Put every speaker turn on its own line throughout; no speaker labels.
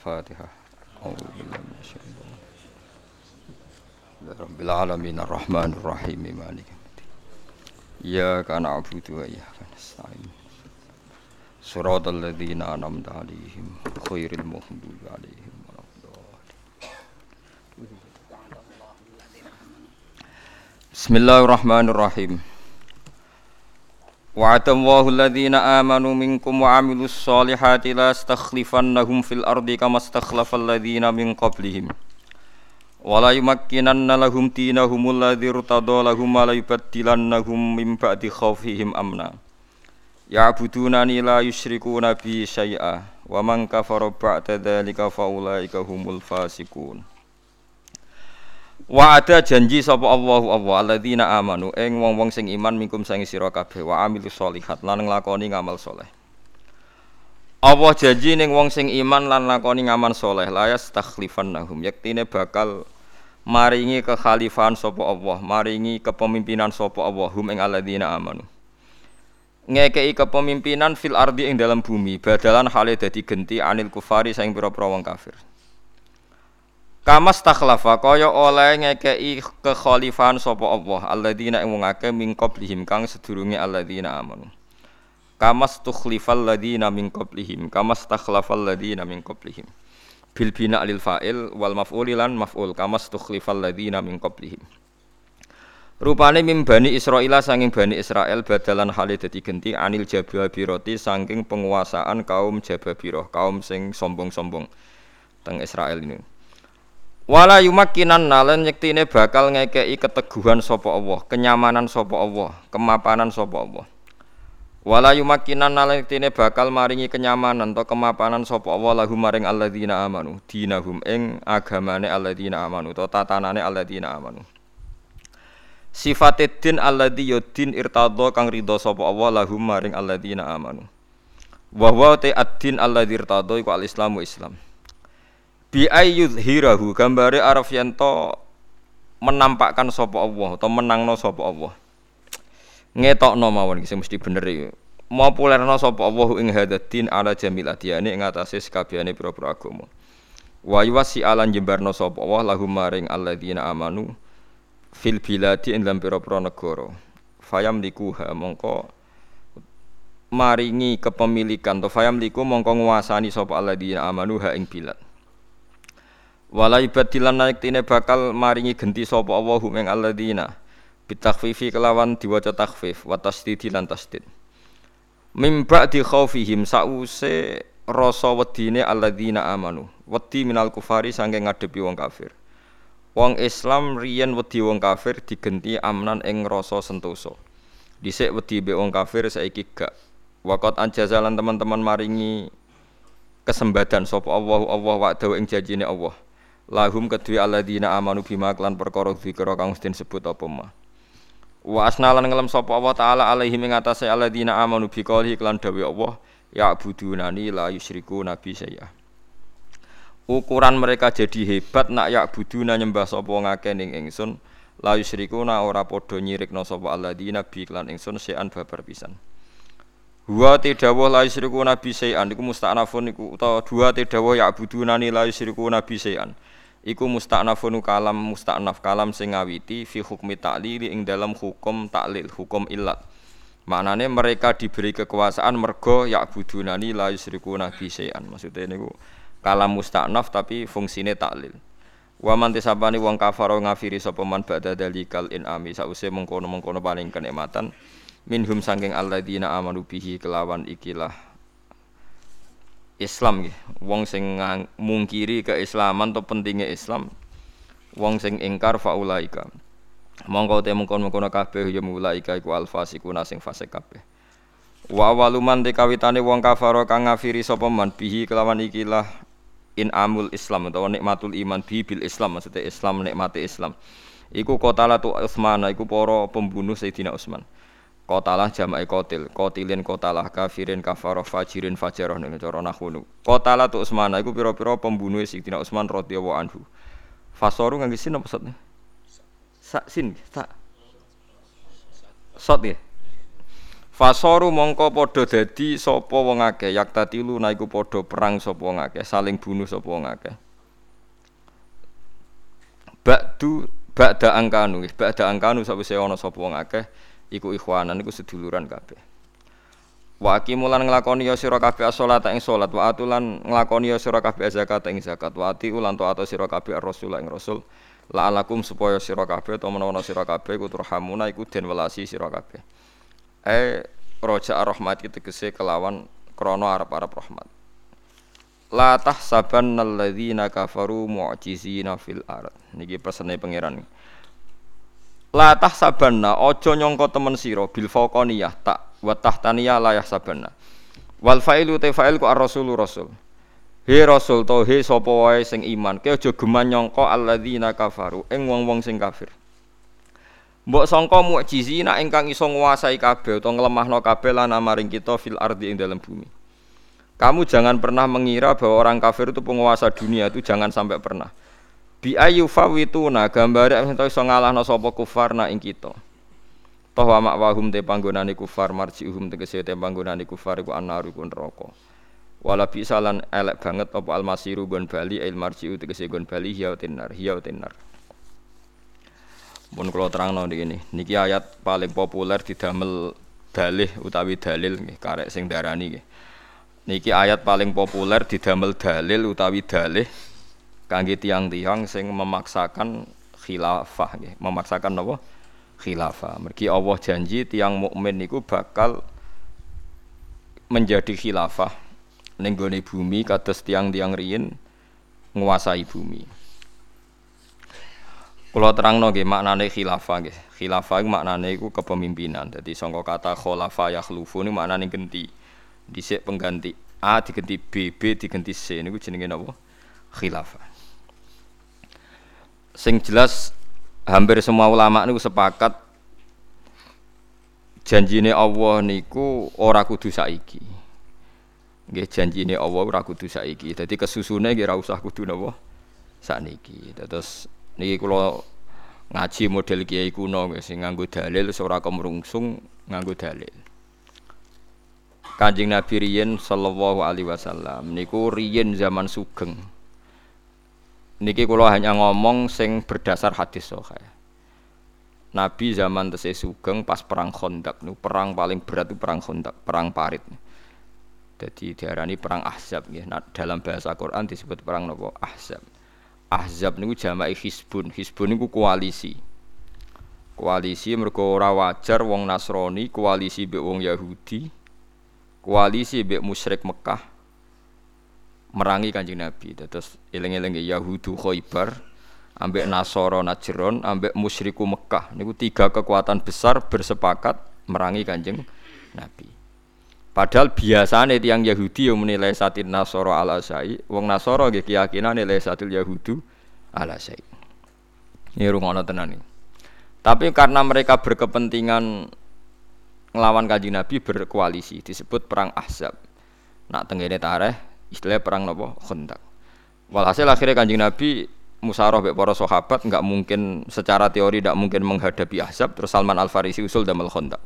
Al-Fatihah. A'udzubillahi minasyaitonir rajim. Rabbil alamin arrahmanir rahim maliki yaumiddin. Iyyaka na'budu wa iyyaka nasta'in. Shiratal ladzina an'amta 'alaihim ghairil maghdubi 'alaihim waladdallin. Bismillahirrahmanirrahim. وعد الله الذين آمنوا منكم وعملوا الصالحات لا استخلفنهم في الأرض كما استخلف الذين من قبلهم. ولا يمكنن لهم دينهم الذي ارتضى لهم ولا يبدلنهم من بعد خوفهم أمنا. يعبدونني لا يشركون بي شيئا ومن كفر بعد ذلك فأولئك هم الفاسقون. Wa ada janji sapa Allahu Allah alladzina amanu ing wong-wong sing iman mingkum sing sira kabeh wa amilus solihat lan nglakoni ngamal soleh. Allah janji ning wong sing iman lan lakoni ngamal soleh layas takhlifannahum yektine bakal maringi kekhalifahan sapa Allah, maringi kepemimpinan sapa Allah hum ing alladzina amanu. Ngekei kepemimpinan fil ardi ing dalam bumi, badalan hale dadi genti anil kufari saing pira-pira wong kafir. Kamas takhlafa kaya oleh ngekei kekhalifahan sapa Allah alladzina ing wong akeh min qablihim kang sedurunge alladzina amanu. Kamas tukhlifal ladzina min qablihim kamas takhlafal ladzina min qablihim. Bil bina lil fa'il wal maf'ul lan maf'ul kamas tukhlifal ladzina min qablihim. Rupane mim bani Israila sanging bani Israel badalan hale dadi genti anil jababiroti sanging penguasaan kaum Jababirah, kaum sing sombong-sombong teng Israel ini. Wala yumakkinan nalen nyektine bakal ngekei keteguhan sapa Allah, kenyamanan sapa Allah, kemapanan sapa Allah. Wala yumakkinan nalen nyektine bakal maringi kenyamanan atau kemapanan sapa Allah lahum maring alladzina amanu, dinahum ing agamane alladzina amanu atau tatanane alladzina amanu. Sifate din alladzi yudin irtadha kang ridho sapa Allah lahum maring alladzina amanu. Wa huwa ta ad-din alladzi irtadha iku al-islamu Islam. Bi ayyudhirahu gambare araf yanto menampakkan sapa Allah atau menangno sapa Allah. Ngetokno mawon iki mesti bener iki. Populerno sapa Allah ing hadatin ala jamil adiyane ing atase sekabehane pira-pira agama. Wa yuwasi alan jembarno sapa Allah lahum maring alladzina amanu fil biladi ing dalam pira-pira negara. Fayam likuha mongko maringi kepemilikan to fayam liku mongko nguasani sapa alladzina amanu ha ing bilad Wala ibadilan naik tine bakal maringi genti sapa Allah ing alladzina bitakhfifi kelawan diwaca takhfif wa tasdidi lan tasdid. Mim ba'di khaufihim sause rasa wedine alladzina amanu. Wedi minal kufari saking ngadepi wong kafir. Wong Islam riyen wedi wong kafir digenti amnan ing rasa sentosa. Dhisik wedi mbek wong kafir saiki gak. Waqat anjazalan teman-teman maringi kesembadan sapa Allah Allah wa'dahu ing janjine Allah lahum kedua alladzina amanu bima klan perkara dzikra kang mesti sebut apa ma? Wa asnalan ngelem sapa Allah taala alaihi ing atase alladzina amanu bi qouli klan dawe Allah ya budunani la yusyriku nabi saya ukuran mereka jadi hebat nak ya buduna nyembah sapa ngake ning ingsun la yusyrikuna ora padha nyirikna sapa alladzina bi klan ingsun sean babar pisan. Dua tidawah la yusyriku nabi sayan iku musta'nafun iku utawa dua tidawah ya budunani la yusyriku nabi sayan iku musta'nafun kalam musta'naf kalam sing ngawiti fi hukmi ta'lili ing dalam hukum taklil hukum illat maknane mereka diberi kekuasaan mergo ya'budunani la yusyrikuna bi syai'an. Maksudnya niku kalam musta'naf tapi fungsine taklil wa man tisabani wong kafaro ngafiri sapa man ba'da dalikal inami. Sause mengkono-mengkono paling kenikmatan. Minhum saking alladzina amanu bihi kelawan ikilah Islam nggih. Wong sing mungkiri keislaman atau pentingnya Islam. Wong sing ingkar faulaika. Mongko te mengkon-mengkon kabeh ya mulaika iku alfasikuna sing fasik kabeh. Wa waluman te kawitane wong kafaro kang ngafiri sapa man bihi kelawan ikilah in amul Islam utawa nikmatul iman bi bil Islam maksudnya Islam nikmati Islam. Iku kotala tu Utsman iku para pembunuh Sayyidina Utsman. Kotalah jamai kotil, kotilin kotalah kafirin kafaroh fajirin fajaroh nih cara nahunu. Kotalah tu Utsman, aku piro-piro pembunuh Sayyidina Utsman radhiyallahu anhu. Fasoru ngangge sin apa sot Sa sin, sa. Sot ya. Fasoru mongko padha dadi sapa wong akeh yak tatilu naiku padha perang sapa wong akeh saling bunuh sapa wong akeh Ba'du ba'da angkanu ba'da angkanu sawise ana sapa wong akeh iku ikhwanan iku seduluran kabeh. Wa aqimulan nglakoni ya sira kabeh salat ing salat wa atulan nglakoni ya sira kabeh zakat ing zakat wa ati ulan taat sira kabeh rasul ing rasul. La'alakum supaya sira kabeh utawa menawa sira kabeh iku turhamuna iku den welasi sira kabeh. Eh roja rahmat itu kese kelawan krono arab-arab rahmat. La tahsabanna alladzina kafaru mu'jizina fil ard. Niki pesene pangeran la tahsabanna aja nyangka temen sira bil faqaniyah tak wa tahtaniya la yahsabanna wal fa'ilu te fa'il ku ar-rasulu rasul he rasul to he sapa wae sing iman ke aja geman nyangka alladzina kafaru ing wong-wong sing kafir Mbok sangka mukjizina ingkang iso nguasai kabeh utawa nglemahno kabeh lan maring kita fil ardi ing dalam bumi. Kamu jangan pernah mengira bahwa orang kafir itu penguasa dunia itu jangan sampai pernah. Bi ayu fawituna gambare ento iso ngalahno sapa kufar na ing kita. Wa makwahum te panggonane kufar marjiuhum tegese te panggonane kufar iku annaru ku neraka. Wala bisalan elek banget apa almasiru gon bali il marjiu tegese gon bali hiya tinar hiya tinar. Pun kula terangno niki niki ayat paling populer didamel dalih utawi dalil nggih karek sing darani nggih. Niki ayat paling populer didamel dalil utawi dalih kangge tiang-tiang sing memaksakan khilafah nggih, memaksakan napa? khilafah. Mergi Allah janji tiang mukmin niku bakal menjadi khilafah ning bumi kados tiang-tiang riyin nguasai bumi. Kula terangno nggih maknane khilafah nggih. Khilafah iku maknane iku kepemimpinan. Dadi sangka kata khulafa yakhlufu niku maknane genti. Dhisik pengganti A diganti B, B diganti C niku jenenge napa? Khilafah. Sing jelas hampir semua ulama niku sepakat janjine Allah niku ora kudu saiki. Nggih janjine Allah ora kudu saiki. Dadi kesusune nggih ora usah kudu napa sakniki. Terus niki kula ngaji model kiai kuno sing nganggo dalil ora kemrungsung nganggo dalil. Kanjeng Nabi riyen sallallahu alaihi wasallam niku riyen zaman sugeng. Niki kula hanya ngomong sing berdasar hadis sahih. Nabi zaman tesih sugeng pas perang Khandaq nu perang paling berat itu perang Khandaq, perang parit. Jadi diarani perang Ahzab ya. Nah, dalam bahasa Quran disebut perang nopo Ahzab. Ahzab niku jama'i Hizbun. Hizbun niku koalisi. Koalisi mergo ora wajar wong Nasrani koalisi mbek wong Yahudi. Koalisi mbek musyrik Mekah merangi kanjeng Nabi. Terus eling-eling Yahudu Khaybar, ambek Nasoro Najron, ambek musyriku Mekah. Niku tiga kekuatan besar bersepakat merangi kanjeng Nabi. Padahal biasanya tiang Yahudi yang menilai satin Nasoro ala Sai, wong Nasoro nggih keyakinan nilai satil Yahudu ala Sai. Ini rungono tenan ini. Tapi karena mereka berkepentingan ngelawan kanjeng Nabi berkoalisi disebut perang Ahzab. Nak tenggene tareh istilah perang nopo Khandaq. Walhasil akhirnya kanjeng Nabi musyawarah be para sahabat nggak mungkin secara teori tidak mungkin menghadapi Ahzab terus Salman Al Farisi usul damel Khandaq.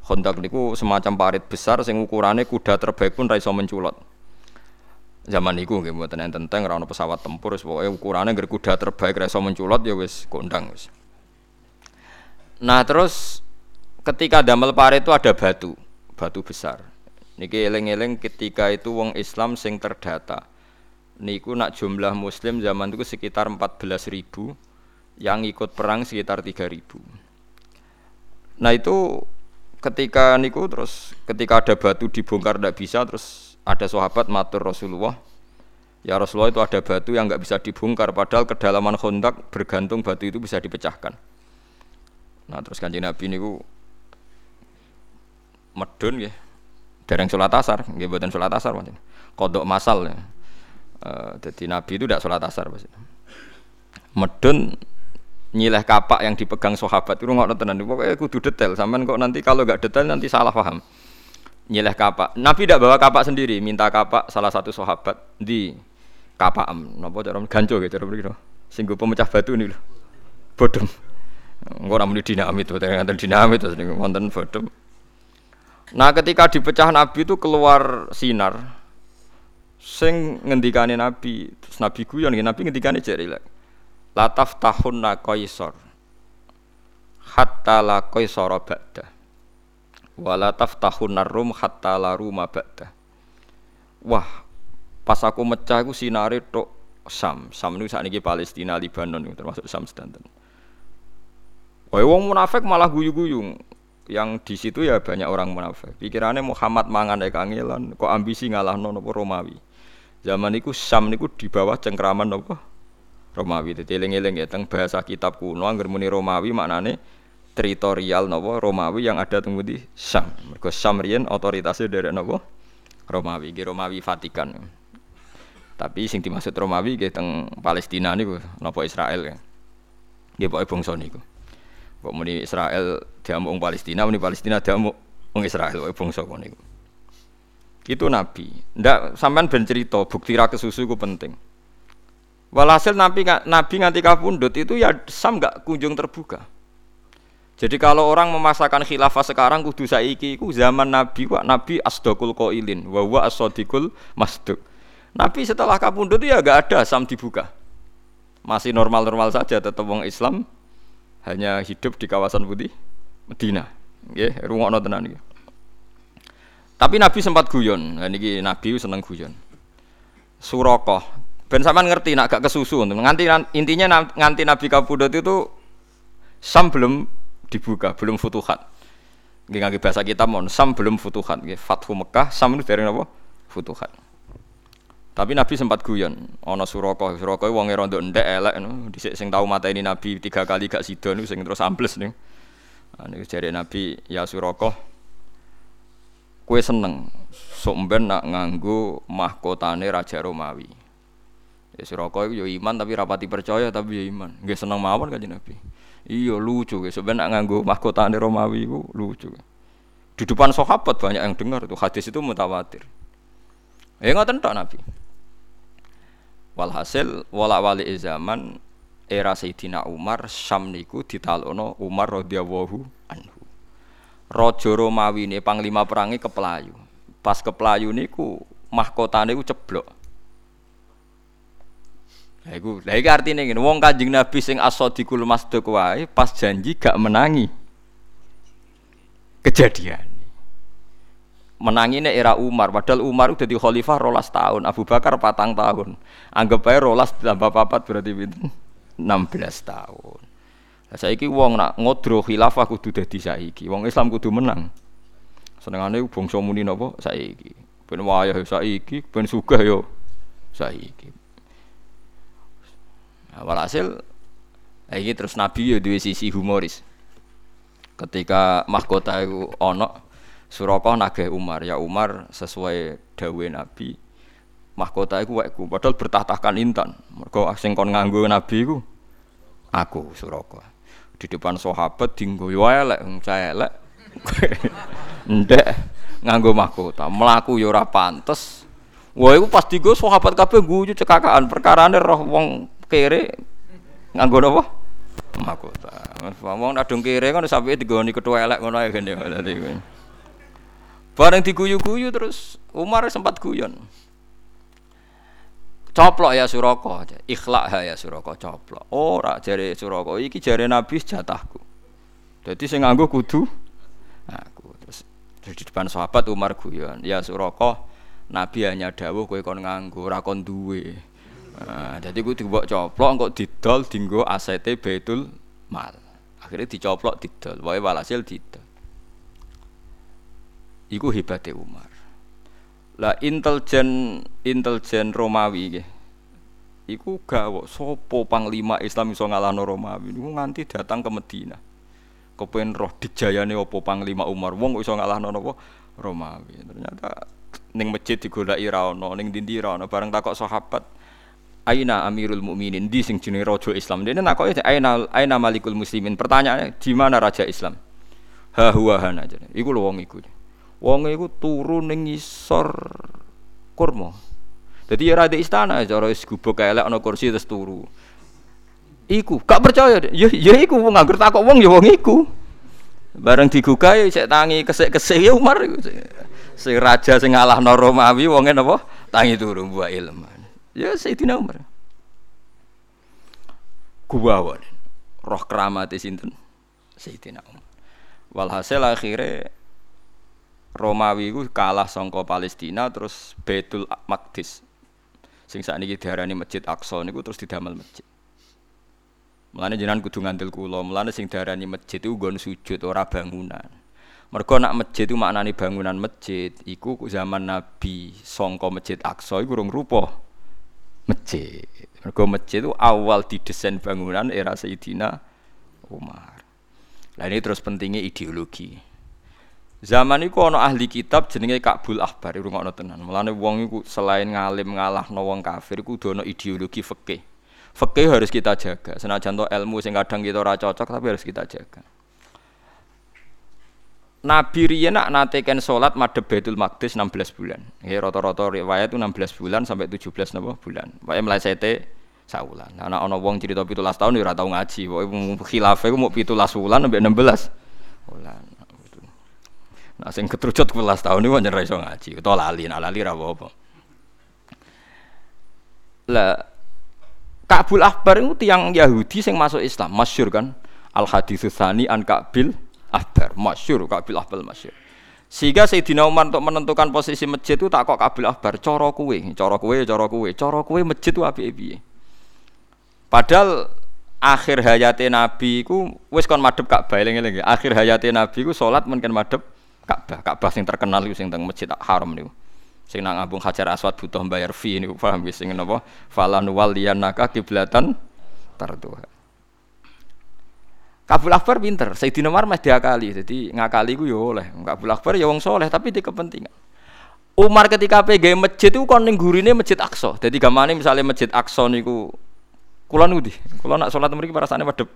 Khandaq niku semacam parit besar sing ukurannya kuda terbaik pun raiso menculot. Zaman niku nggih mboten enten tentang ora pesawat tempur wis pokoke ukurane kuda terbaik raiso menculot ya wis kondang wis. Nah terus ketika damel parit itu ada batu, batu besar. Niki eling-eling ketika itu wong Islam sing terdata. Niku nak jumlah muslim zaman itu sekitar 14 ribu yang ikut perang sekitar 3 ribu. Nah itu ketika niku terus ketika ada batu dibongkar tidak bisa terus ada sahabat matur Rasulullah ya Rasulullah itu ada batu yang nggak bisa dibongkar padahal kedalaman kontak bergantung batu itu bisa dipecahkan. Nah terus kanjeng Nabi niku medun ya dereng sholat asar, nggih mboten sholat asar pancen. Kodok masal ya. Jadi Nabi itu tidak sholat asar pas Medun nyileh kapak yang dipegang sahabat itu nggak tenan. Pokoknya kudu detail. Sampean kok nanti kalau nggak detail nanti salah paham. Nyileh kapak. Nabi tidak bawa kapak sendiri minta kapak salah satu sahabat di kapak am napa cara ganco gitu cara begitu singgung pemecah batu nih loh bodom nggak namanya dinamit tuh ternyata dinamit terus wonten Nah, ketika dipecah Nabi itu keluar sinar sing ngendikane Nabi, terus Nabi guyon Nabi ngendikane jari lek. Lataf tahunna qaisar hatta la qaisara ba'da. Wala taftahunna rum hatta la ruma ba'da. Wah, pas aku mecah aku sinare tok Sam. Sam niku sakniki Palestina, Libanon termasuk Sam sedanten. Wah, wong munafik malah guyu-guyu. Yang di situ ya banyak orang munafik. Pikirannya Muhammad mangan ya kangelan, kok ambisi ngalah nono Romawi. Zaman itu Sam niku di bawah cengkraman nopo Romawi. Dadi eling-eling ya teng bahasa kitab kuno angger muni Romawi maknane teritorial nopo Romawi yang ada teng di Sam. Mergo Sam otoritasnya dari nopo Romawi, ge Romawi Vatikan. Tapi sing dimaksud Romawi ge teng Palestina niku nopo Israel ya. Nggih pokoke bangsa niku. Kok muni Israel diamuk wong Palestina, muni Palestina diamuk wong Israel wae bangsa kono niku. Itu nabi. Ndak sampean ben cerita bukti ra kesusu ku penting. Walhasil nabi nabi nganti kapundhut itu ya sam gak kunjung terbuka. Jadi kalau orang memasakkan khilafah sekarang kudu saiki ku zaman nabi wa nabi asdaqul qailin wa wa as-sadiqul masduq. Nabi setelah kapundhut ya gak ada sam dibuka. Masih normal-normal saja tetap wong Islam hanya hidup di kawasan putih Medina. Nggih, rungokno tenan iki. Tapi Nabi sempat guyon. Nah, niki Nabi seneng guyon. Suroko. Ben sampean ngerti nak gak kesusu nganti intinya nganti Nabi kapundhut itu sam belum dibuka, belum futuhat. Nggih bahasa kita mon, sam belum futuhat nggih. Mekah, sam itu dari napa? Futuhat. Tapi Nabi sempat guyon, ana Suraka, Suraka wonge rondo ndek elek no. Dhisik sing tau mateni Nabi tiga kali gak sida niku sing terus ambles nih. Nah, niku jare Nabi, ya Suraka, kue seneng sok mben nak nganggo mahkotane Raja Romawi. Ya Suraka iku yo iman tapi rapati percaya tapi yo iman. Nggih seneng mawon kanjeng Nabi. Iya lucu guys, sebenarnya nak nganggo mahkotane Romawi iku lucu. Di depan sahabat banyak yang dengar itu hadis itu mutawatir. Ya ngoten tok Nabi. Walhasil wala wali zaman era Sayyidina Umar Syam niku ditalono Umar radhiyallahu anhu. Raja Romawi ini panglima perangi kepelayu. Pas kepelayu niku mahkotane ku ceblok. Lah iku, lah iki artine ngene, wong Kanjeng Nabi sing as-sadiqul masduq wae pas janji gak menangi. Kejadian. Menangi ini era Umar. Padahal Umar udah di khalifah rolas tahun Abu Bakar patang tahun. Anggap aja rolas tambah papat berarti enam 16 tahun. Nah, saiki wong nak ngodro khilafah kudu dadi saiki. Wong Islam kudu menang. Senengane bangsa muni napa? Saiki. Ben wayah saiki ben sugih yo saiki. Nah, walhasil iki terus Nabi yo duwe sisi humoris. Ketika mahkota itu ono Suraka nagih Umar, ya Umar sesuai dawe Nabi. Mahkota iku wekku, padahal bertahtakan intan. Mergo sing kon nganggo Nabi iku aku Suraka. Di depan sahabat dinggo elek, saya elek. Ndek nganggo mahkota, mlaku yo ora pantes. Wah iku pas digo sahabat kabeh guyu cekakaan perkarane roh wong kere nganggo napa? Mahkota. Wong adung kere kan sampe digoni ketua elek ngono ae gene. Bareng diguyu-guyu terus Umar sempat guyon. Coplok ya Suroko, ikhlak ya Suroko coplok. Ora jare Suroko iki jare Nabi jatahku. Jadi sing nganggo kudu aku. Terus, terus di depan sahabat Umar guyon, ya Suroko Nabi hanya dawuh kowe kon nganggo ora kon duwe. Nah, jadi gue dibawa coplok kok didol dinggo asete Baitul Mal. Akhirnya dicoplok didol, wae walhasil didol. Iku hebatnya Umar. Lah intelijen intelijen Romawi nggih. Iku gawok sopo panglima Islam iso ngalahno Romawi niku nganti datang ke Medina. Kepen roh dijayane opo panglima Umar wong iso ngalahno napa Romawi. Ternyata ning masjid digolaki ra ono, ning ndi ra ono bareng takok sahabat. Aina Amirul Mukminin di sing jenenge raja Islam. Dene nakoke aina aina Malikul Muslimin. Pertanyaannya di mana raja Islam? Ha huwa hana. Iku lho wong iku. Wong iku turu ning ngisor kurma. Dadi ya ada istana cara wis gubuk elek ana kursi terus turu. Iku gak percaya ya ya iku wong nganggur takok wong ya wong iku. Bareng digugah ya tangi kesek-kesek ya Umar. Sing raja sing ngalahno Romawi wonge napa? Tangi turu buah ilmu. Ya Sayyidina Umar. Kuwawan. Roh keramat sinten? Sayyidina Umar. Walhasil akhirnya Romawi ku kalah songko Palestina terus Baitul Maqdis. Sing sakniki diarani Masjid Aqsa niku terus didamel masjid. Mulane jenengan kudu ngandel kula, mulane sing diarani masjid iku nggon sujud ora bangunan. Mergo nak masjid itu maknani bangunan masjid, iku zaman Nabi songko Masjid Aqsa iku urung rupa masjid. Mergo masjid itu awal didesain bangunan era Sayyidina Umar. Lah ini terus pentingnya ideologi. Zaman itu ana ahli kitab jenenge Kabul Ahbar, rungokno tenan. Mulane wong iku selain ngalim ngalahno wong kafir iku kudu ideologi fikih. Fikih harus kita jaga. Senajan to ilmu sing kadang kita ora cocok tapi harus kita jaga. Nabi riyen nak nateken salat madhep Baitul Maqdis 16 bulan. Nggih rata-rata riwayat itu 16 bulan sampai 17 napa bulan. Pokoke mlesete saulan. Nah, ana wong cerita 17 tahun ya ora tau ngaji. Pokoke khilafah iku mau 17 bulan sampai 16 bulan. Nah sing ketrucut 17 tahun iku pancen ngaji. Utawa lali, nah lali ra apa. Lah Kabul Ahbar itu tiang Yahudi yang masuk Islam, masyur kan? Al hadis tsani an Kabil Ahbar, masyur Kabil Ahbar masyur. Sehingga Sayyidina Umar untuk menentukan posisi masjid itu tak kok Kabil Ahbar, coro kue, coro kue, coro kue, coro kue masjid itu api api. Padahal akhir hayatnya Nabi ku wis kon madhep Ka'bah eling-eling Akhir hayatnya Nabi ku salat mungkin madhep Ka'bah. Ka'bah sing terkenal iku sing teng Masjid Haram niku sing nang ngambung Hajar Aswad butuh bayar fee niku paham wis sing napa falan waliyannaka kiblatan tarduha Kabul Akbar pinter, Sayyidina Umar mah diakali, jadi ngakali ku yo oleh. Kabul Akbar ya wong soleh tapi di kepentingan. Umar ketika PG masjid itu kon ning gurine Masjid Aqsa. Jadi gamane misalnya Masjid Aqsa niku kula niku di, kula nak salat mriki parasane madhep.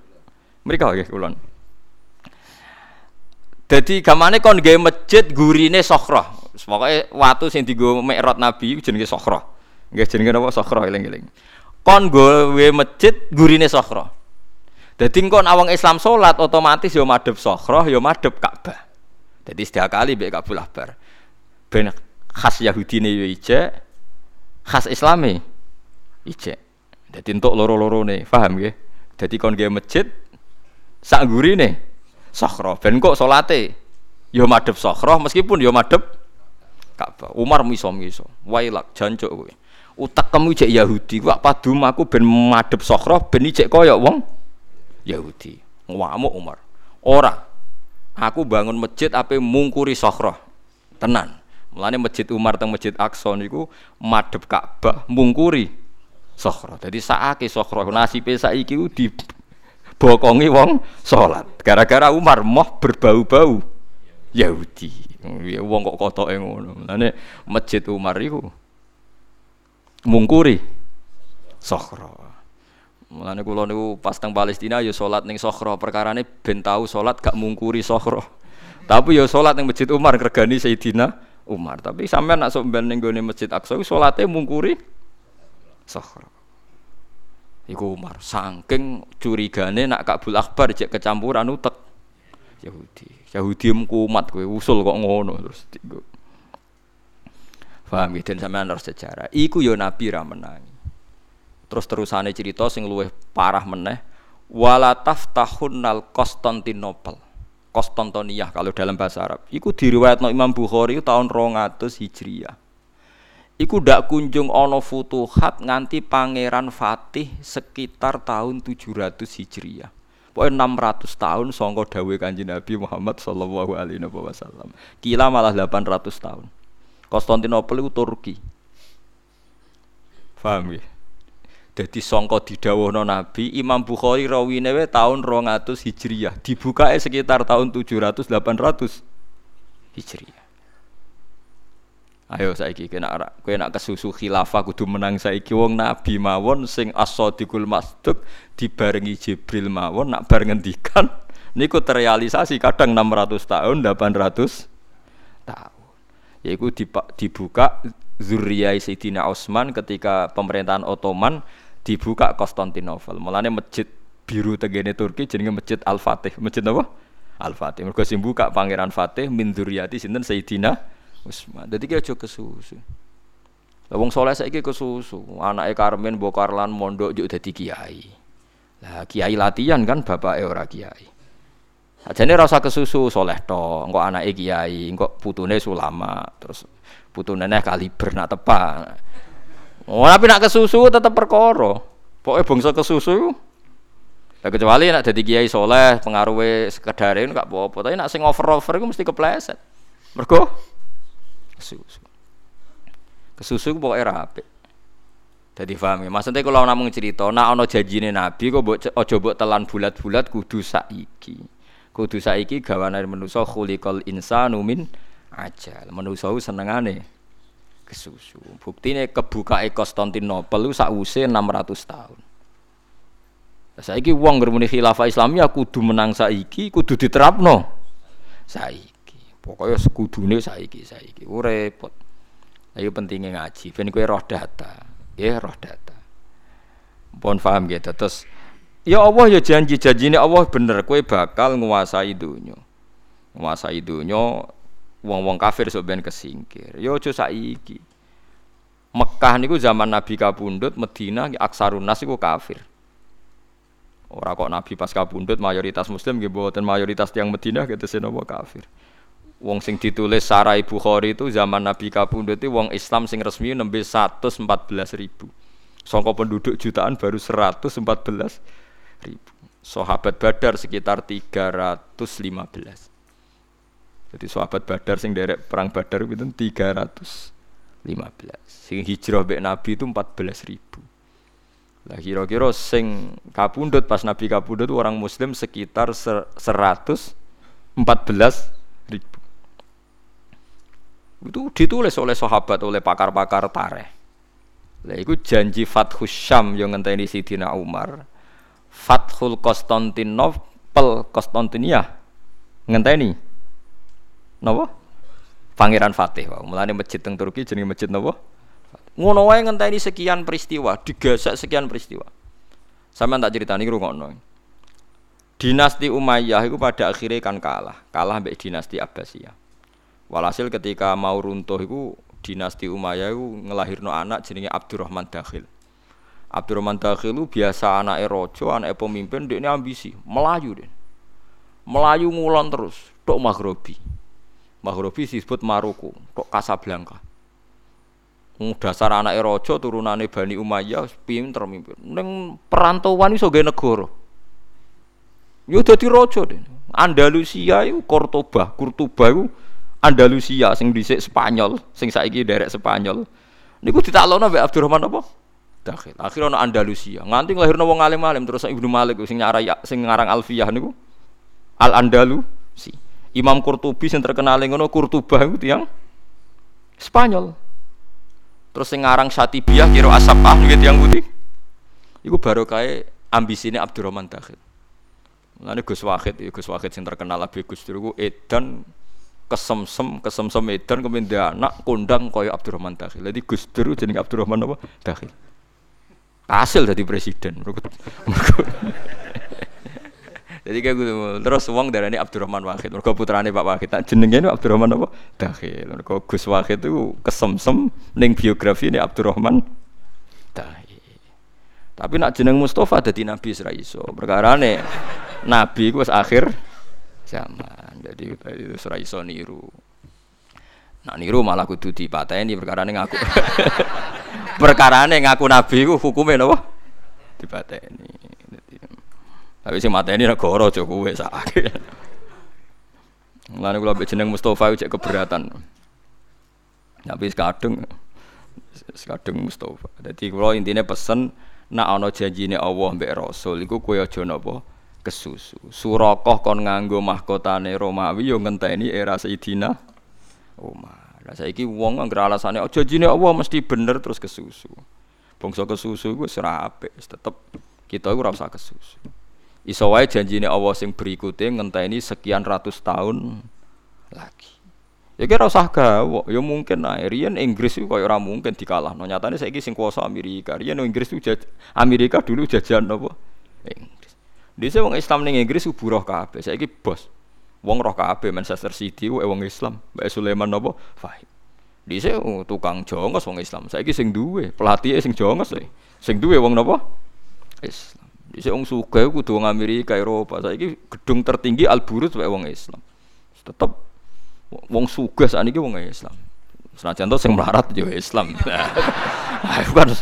Mrika nggih kula. Jadi gamane kon gawe masjid gurine Sokhra. Pokoke watu sing dienggo Mi'raj Nabi jenenge Sokhra. Nggih jenenge napa Sokhra eling-eling. Kon gawe masjid gurine Sokhra. Dadi kon awang Islam salat otomatis yo madhep Sokhra yo madhep Ka'bah. Dadi setiap kali mbek Kabul Ahbar. Ben khas Yahudine yo ijek, khas Islame ijek. Dadi entuk loro-lorone, paham nggih? Dadi kon gawe masjid sak gurine Sokhra. Ben kok salate yo madhep Sokhra meskipun yo madhep Ka'bah. Umar miso-miso. Wailak jancuk. Utak kamu cek Yahudi, kok padu aku ben madhep Sokhra ben cek koyo wong Yahudi. Ngamuk Umar. Ora. Aku bangun masjid ape mungkuri Sokhra. Tenan. Mulane masjid Umar teng masjid Aqsa niku madhep Ka'bah mungkuri Sokhra. Dadi sakake Sokhra nasibe saiki ku di bokongi wong salat. Gara-gara Umar moh berbau-bau Yahudi. Ya wong kok kotoke ngono. Mulane masjid Umar iku mungkuri Sokhra. Mulane kula niku pas teng Palestina ya salat ning Sokhra, perkarane ben tau gak mungkuri Sokhra. Tapi ya salat ning Masjid Umar regani Sayyidina Umar. Tapi sampean nak sok ben ning Masjid Aqsa salate mungkuri Sokhra. Iku Umar saking curigane nak Kabul Akbar cek kecampuran utek Yahudi. Yahudi kumat kowe usul kok ngono terus. Paham gitu sampean harus sejarah. Iku yo Nabi ra menangi. Terus terusane cerita sing luwih parah meneh wala taftahunnal Konstantinopel. Konstantiniyah kalau dalam bahasa Arab. Iku diriwayatno Imam Bukhari tahun 200 Hijriah. Iku ndak kunjung ono futuhat nganti Pangeran Fatih sekitar tahun 700 Hijriah. Pokoknya 600 tahun songko dawe kanji Nabi Muhammad Sallallahu Alaihi Wasallam. Kila malah 800 tahun. Konstantinopel itu Turki. Paham ya? Jadi songko didawuhno Nabi Imam Bukhari rawine tahun 200 Hijriah. Dibuka sekitar tahun 700 800 Hijriah. Ayo saiki kena kowe nak kesusu khilafah kudu menang saiki wong nabi mawon sing as-sadiqul masduq dibarengi Jibril mawon nak bar ngendikan niku terrealisasi kadang 600 tahun 800 tahun. Yaiku dibuka zuriyah Sayyidina Utsman ketika pemerintahan Ottoman dibuka Konstantinopel. Mulane masjid biru tegene Turki jenenge Masjid Al-Fatih. Masjid apa? Al-Fatih. Mergo sing buka Pangeran Fatih min dzurriyyati sinten Sayyidina Utsman. Dadi ki aja kesusu. Lah wong saleh saiki kesusu, anake Karmen mbok Karlan mondok yo dadi kiai. Lah kiai latihan kan bapake ora kiai. Ajane rasa kesusu soleh to, engko anake kiai, engko putune sulama, terus putune neh kaliber nak tepak. Oh, tapi nak kesusu tetep perkara. Pokoke bangsa kesusu Nah, kecuali nak jadi kiai soleh, pengaruhnya sekedar itu gak apa-apa. Tapi nak sing over-over itu mesti kepleset. Mergo kesusu. Kesusu itu pokoknya rapi. Jadi paham ya. Maksudnya kalau namung cerita, nak ono janjine Nabi, kok mbok aja mbok telan bulat-bulat kudu saiki. Kudu saiki gawane manusa khuliqal insanu min ajal. Manusa senengane kesusu. Buktine kebukae Konstantinopel sakwise 600 tahun. Saiki wong ngermuni khilafah Islamiyah kudu menang saiki, kudu diterapno saiki. Pokoknya sekudune saiki, saiki. Ku repot. Ayo pentingnya ngaji, ben kowe roh data. Ya roh data. Pun paham gitu. Terus ya Allah ya janji janjine Allah bener kowe bakal nguasai dunia. Nguasai dunia wong-wong kafir sok ben kesingkir. Ya aja saiki. Mekah niku zaman Nabi kabundut, Medina aksarun nas iku kafir. Ora kok Nabi pas kabundut mayoritas muslim nggih mboten mayoritas tiang Madinah gitu napa kafir. Wong sing ditulis Sarai Bukhari itu zaman Nabi kabundut itu wong Islam sing resmi nembe 114 ribu. Songko penduduk jutaan baru 114 ribu. Sahabat Badar sekitar 315. Jadi sahabat Badar sing derek perang Badar itu 315. Sing hijrah mbek Nabi itu 14 ribu. Lah kira-kira sing kapundut pas Nabi kapundut orang muslim sekitar 114 ribu. Itu ditulis oleh sahabat oleh pakar-pakar tareh. Lah itu janji Fathus Syam yang ngenteni Sidina Umar. Fathul Konstantinopel Konstantinia ngenteni. Napa? Pangeran Fatih. Mulane masjid teng Turki jenenge masjid napa? Ngono wae ngenteni sekian peristiwa, digasak sekian peristiwa. Sampeyan tak critani ngrungokno. Dinasti Umayyah itu pada akhirnya kan kalah, kalah mbek dinasti Abbasiyah. Walhasil ketika mau runtuh itu dinasti Umayyah itu ngelahirno anak jenenge Abdurrahman Dakhil. Abdurrahman Dakhil itu biasa anak raja, anak pemimpin, dia ini ambisi, melayu deh. Melayu ngulon terus, tok Maghribi. Maghribi disebut Maroko, tok Casablanca dasar anak raja turunane Bani Umayyah pinter mimpin. Ning perantauan iso gawe negara. Yo dadi raja deh. Andalusia iku Cordoba, Kurtuba iku Andalusia sing dhisik Spanyol, sing saiki derek Spanyol. Niku ditaklono mbek Abdurrahman apa? Dakhil. Akhirnya ana Andalusia. Nganti nglahirno wong alim-alim terus Ibnu Malik sing nyarai sing ngarang Alfiyah niku Al Andalusi. Imam Qurtubi sing terkenal ngono Kurtuba iku tiyang Spanyol. Terus sing ngarang Satibiyah kira Asapah nggih tiyang putih. Iku baru kae ambisine Abdurrahman Dakhil. Mulane Gus Wahid, Gus Wahid sing terkenal Abi Gus Dur edan kesemsem kesemsem edan kemudian dia anak kondang kaya Abdurrahman Dakhil. Jadi Gus Dur jenenge Abdurrahman apa? Dakhil. Hasil jadi presiden. Jadi kayak gitu. Terus uang dari ini Abdurrahman Wahid. Mereka putrane Pak Wahid. Tak jenengnya ini Abdurrahman apa? Dakhil. Mereka Gus Wahid itu kesemsem neng biografi ini Abdurrahman Dakhil. Tapi nak jeneng Mustafa jadi Nabi Israiso. Perkara nih Nabi itu akhir zaman. Jadi itu Israiso niru. Nah niru malah kudu perkara nih ngaku. perkara nih ngaku Nabi itu hukumnya apa? Dipateni. Tapi si mata ini negara aja kowe sakake. Mulane kula mbek jeneng Mustofa cek keberatan. Tapi sekadung sekadung Mustofa. Dadi kula intine pesen nak ana janjine Allah mbek Rasul iku kowe aja napa kesusu. Surakoh kon nganggo mahkotane Romawi yo ngenteni era Sayyidina Umar. Lah saiki wong anggere alasane oh janjine Allah mesti bener terus kesusu. Bangsa kesusu iku wis tetep kita iku ora usah kesusu. Iso wae janjine Allah sing berikutnya ngenteni sekian ratus tahun lagi. Ya kira usah gawe, ya mungkin nah riyen Inggris itu kaya ora mungkin dikalahno. Nyatane saiki sing kuasa Amerika. Riyen Inggris itu Amerika dulu jajan apa? Inggris. Dise wong Islam ning Inggris buruh kabeh. Saiki bos. Wong roh kabeh Manchester City wae wong Islam. Mbak Sulaiman napa? Fahim. Dhisik oh, tukang jongos wong Islam. Saiki sing duwe pelatih sing jongos e. Sing duwe wong napa? Islam. Dhisik wong sugih kudu wong Amerika, Eropa. Saiki gedung tertinggi Al Burj wae wong Islam. Tetep wong sugih sakniki wong Islam. Senajan to sing melarat yo Islam. Nah, kan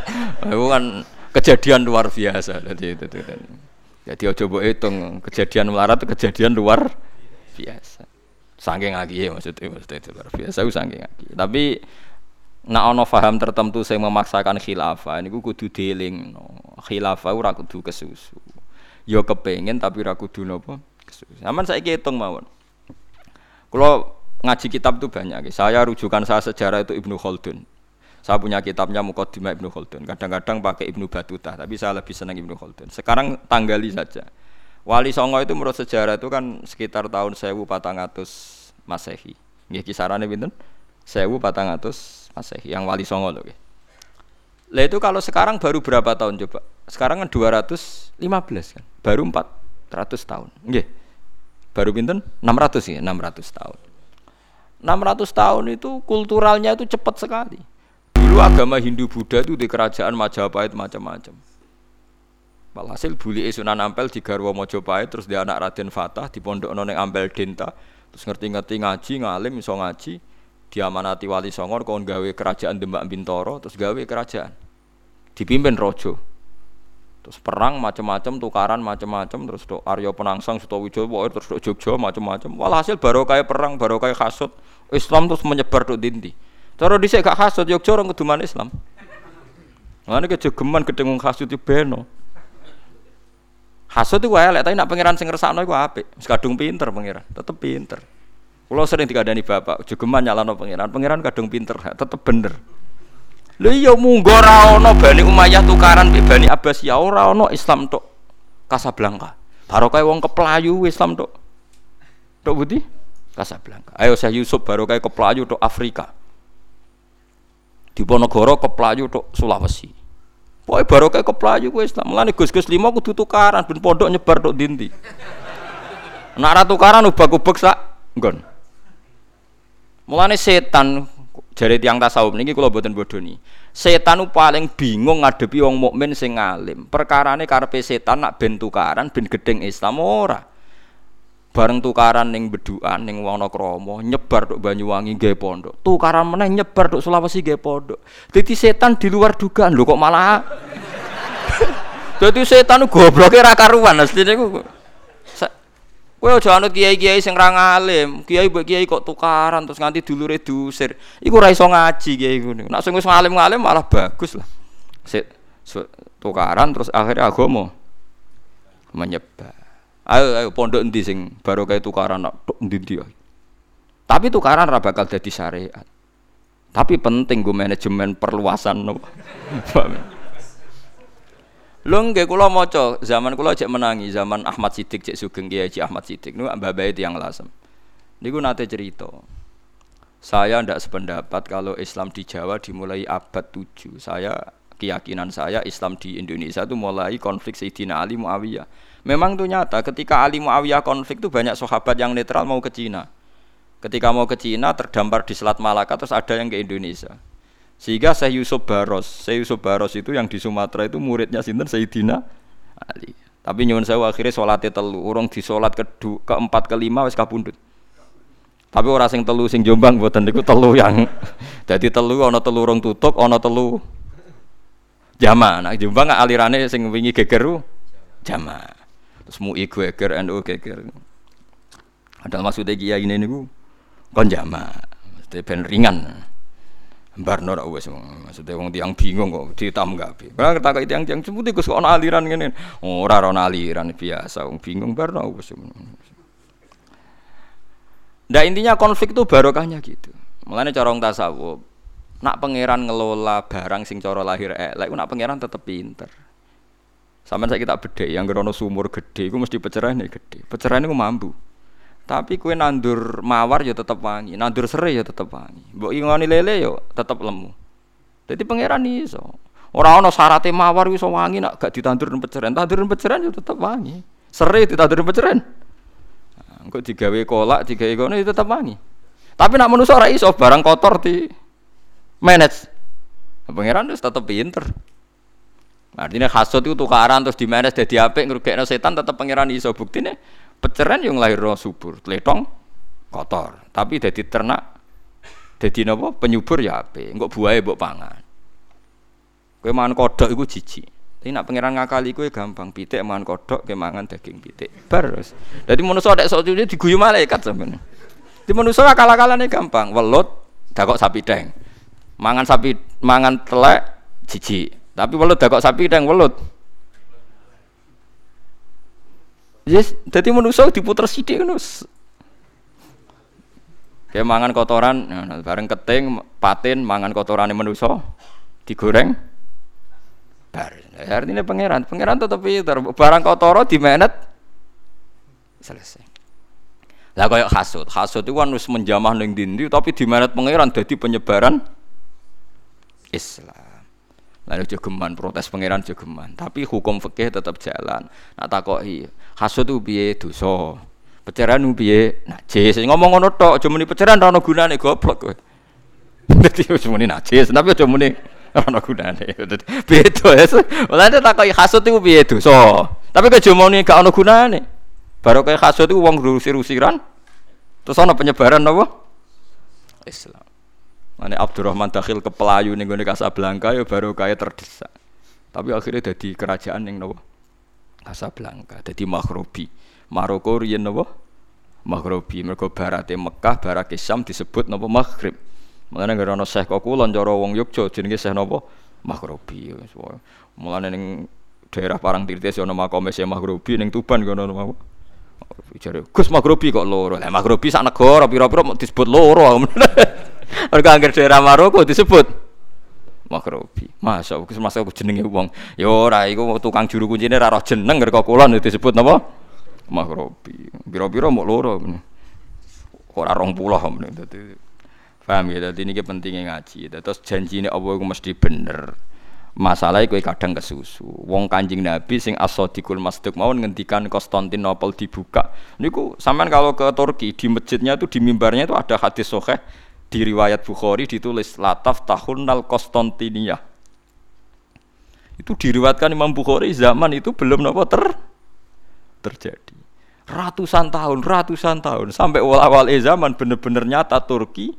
itu kan kejadian luar biasa. Jadi itu, itu, itu. Jadi ojo mbok hitung kejadian melarat itu kejadian luar biasa. Saking lagi ya maksudnya maksudnya itu luar biasa saking lagi. Tapi nak ono faham tertentu saya memaksakan khilafah ini kudu dealing no. khilafah ora kudu kesusu. Yo kepengen tapi ora kudu nopo kesusu. Aman saya hitung mawon. Kalau ngaji kitab itu banyak. Saya rujukan saya sejarah itu Ibnu Khaldun. Saya punya kitabnya Muqaddimah Ibnu Khaldun. Kadang-kadang pakai Ibnu Batuta, tapi saya lebih senang Ibnu Khaldun. Sekarang tanggali saja. Wali Songo itu menurut sejarah itu kan sekitar tahun 1400 Masehi. Nggih kisarannya pinten? 1400 Masehi yang Wali Songo loh. Lah itu kalau sekarang baru berapa tahun coba? Sekarang kan 215 kan. Baru 400 tahun. Nggih. Baru pinten? 600 ya, 600 tahun. 600 tahun itu kulturalnya itu cepat sekali. Dulu agama Hindu Buddha itu di kerajaan Majapahit macam-macam. Walhasil buli Sunan Ampel di Garwa Mojopahit terus di anak Raden Fatah di pondok noneng Ampel Denta. Terus ngerti-ngerti ngaji ngalim iso ngaji diamanati wali songor kon gawe kerajaan Demak Bintoro terus gawe kerajaan. Dipimpin rojo terus perang macam-macam tukaran macam-macam terus do Penangsang Sutowijowo terus do Jogja macam-macam. Walhasil baru kayak perang baru kayak kasut. Islam terus menyebar do dinti cara dhisik gak kasut Jogja orang keduman Islam Mana kejogeman kedengung kasut itu beno Hasud itu elek, tapi nak pangeran sing ngersakno iku apik. Wis kadung pinter pangeran, tetep pinter. Kulo sering dikandani bapak, jogeman nyalano pangeran, pangeran kadung pinter, tetep bener. Lha iya munggo ora ana Bani Umayyah tukaran mbek Bani Abbasiyah ora ana Islam tok Casablanca. Barokah wong keplayu Islam tok. Tok budi? Casablanca. Ayo saya Yusuf barokah keplayu tok Afrika. Diponegoro keplayu tok Sulawesi. Baru kayak keplayu gue Islam. Mulane gus-gus lima kudu tukaran ben pondok nyebar tok dinti. Nak ra tukaran ubak-ubek sak nggon. Mulane setan jari tiang tasawuf niki kula boten bodoni. Setan paling bingung ngadepi wong mukmin sing alim. Perkarane karepe setan nak ben tukaran ben gedeng Islam ora bareng tukaran ning beduan ning Wonokromo nyebar tok Banyuwangi nggih pondok. Tukaran meneh nyebar tok Sulawesi nggih pondok. Dadi setan di luar dugaan lho kok malah dadi setan gobloke ra karuan asline ku. Kowe aja anut kiai-kiai sing ra ngalim kiai mbek kiai kok tukaran terus nganti dulure diusir. Iku ora iso ngaji kiai ngono nek sing wis ngalim-ngalim malah bagus lah. Set, tukaran terus akhirnya agama. Menyebar Ayo ayo pondok endi sing baru kayak tukaran tok endi Tapi tukaran ora bakal dadi syariat. Tapi penting gue manajemen perluasan no. Lho nggih kula maca zaman kula cek menangi zaman Ahmad Sidik cek Sugeng Kiai Ahmad Sidik niku mbah-mbah yang lasem. Niku nate cerita. Saya ndak sependapat kalau Islam di Jawa dimulai abad 7. Saya keyakinan saya Islam di Indonesia itu mulai konflik Sayyidina Ali Muawiyah Memang itu nyata ketika Ali Muawiyah konflik itu banyak sahabat yang netral mau ke Cina. Ketika mau ke Cina terdampar di Selat Malaka terus ada yang ke Indonesia. Sehingga Syekh Yusuf Baros, Syekh Yusuf Baros itu yang di Sumatera itu muridnya sinten Sayyidina Ali. Tapi nyuwun saya akhirnya sholatnya telu, urung di sholat ke keempat kelima wis kapundut. Tapi orang sing telu sing Jombang buatan niku telu yang jadi telu ana telu urung tutup, ana telu jama. Nah Jombang alirane sing wingi gegeru jama. Terus MUI geger, NU. Ada maksudnya kiai ini niku kon jama, mesti ben ringan. Barno ra wis maksudnya wong tiang bingung kok ditamgapi. Kalau kita kok tiang-tiang sebut Gus kok ana aliran ngene. Ora ana aliran biasa wong bingung barno wis. Nah intinya konflik itu barokahnya gitu. Mulane cara tasawuf, nak pangeran ngelola barang sing cara lahir elek, nak pangeran tetep pinter. Sama saya kita beda, yang gerono sumur gede, gue mesti pecerahan nih gede. Pecerahan gue mampu. Tapi kue nandur mawar ya tetap wangi, nandur serai ya tetap wangi. Mbok ingoni lele yo ya tetap lemu. Jadi pangeran iso. Orang ono syaratnya mawar iso wangi nak gak ditandur pecerahan, tandur pecerahan ya tetap wangi. Serai ditandur pecerahan. Nah, digawe kolak, digawe kono itu ya tetap wangi. Tapi nak manusa ora iso barang kotor di manage. Pangeran wis tetep pinter. Artinya hasud itu tukaran terus di manage dadi apik ngrugekno setan tetep pangeran iso buktine peceran yang lahir subur, tletong kotor. Tapi dadi ternak dadi napa penyubur ya apik. Engko buahe mbok pangan. Kowe mangan kodok iku jijik. Tapi nak pangeran ngakali kowe gampang, pitik mangan kodok, kowe mangan daging pitik. Bar. Dadi manusa nek sok cuci diguyu malaikat sampeyan. Di manusa akal-akalane gampang, welut dakok sapi deng. Mangan sapi mangan telek jijik. Tapi welut dakok sapi deng welut. Yes, jadi manusia diputer sidik kan Kayak mangan kotoran, bareng keting, patin, mangan kotoran manusia, digoreng, bar. Artinya pangeran, pangeran tetap pinter. Barang kotor di menet selesai. Lah kayak hasud, hasud itu kan harus menjamah neng dindi, tapi di menet pangeran jadi penyebaran Islam. Lalu jogeman protes pangeran jogeman, tapi hukum fikih tetap jalan. Nak takoki, hasud itu biye dosa. Peceran piye najis. Ngomong ngono tok, aja muni peceran ora ono gunane goblok kowe. Dadi aja muni najis, tapi aja muni ana gunane. Beda ya. Mulane takoki hasud iku piye dosa. Tapi kejomone gak ana gunane. Baru kayak hasud iku wong rusir-rusiran terus ana penyebaran apa? Islam. Mane Abdurrahman Dakhil ke Pelayu ning gone Casablanca ya baru kaya terdesak. Tapi akhirnya jadi kerajaan yang nopo Casablanca, jadi Maghribi. Maroko riyen nopo Maghribi. Mergo barate Mekah, barake Syam disebut nopo Maghrib. Mulane gara ana Syekh Kulon cara wong Yogya jenenge Syekh napa? Maghribi. Mulane ning daerah Parangtirtis ana makome Syekh Maghribi ning Tuban kono apa? Jare Gus Maghribi kok loro. Lah Maghribi sak negara pira-pira disebut loro. Mergo angger daerah Maroko disebut Maghribi. Masa Gus masa jenenge wong. Ya ora iku tukang juru kuncine ra roh jeneng kok kulon disebut napa? Maghribi. Pira-pira mok loro. Ora 20 men. Dadi Paham ya? Jadi ini pentingnya ngaji. Terus janji ini Allah itu mesti bener. Masalahnya kue kadang kesusu. Wong kanjing Nabi sing asodikul masduk mau ngendikan Konstantinopel dibuka. Niku sampean kalau ke Turki di masjidnya itu di mimbarnya itu ada hadis soheh di riwayat Bukhari ditulis lataf tahun nal Konstantinia. Itu diriwatkan Imam Bukhari zaman itu belum nopo ter terjadi. Ratusan tahun, ratusan tahun sampai awal-awal zaman bener-bener nyata Turki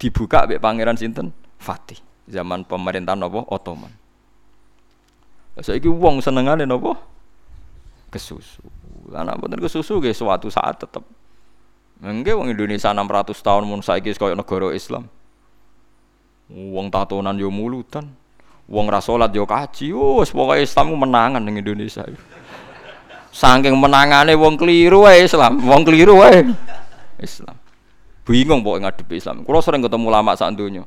dibuka oleh pangeran sinten Fatih zaman pemerintahan nopo Ottoman. Saiki wong senengane nopo kesusu. Nek mboten kesusu nggih suatu saat tetep Enggak wong Indonesia 600 tahun mun saiki koyo negara Islam. Wong tatonan yo mulutan. Wong ra salat yo kaji. Wes pokoke Islam menangan ning Indonesia. Saking menangane wong keliru wae Islam, wong keliru wae Islam bingung pokoknya ngadepi Islam. Kalau sering ketemu lama saat dunia,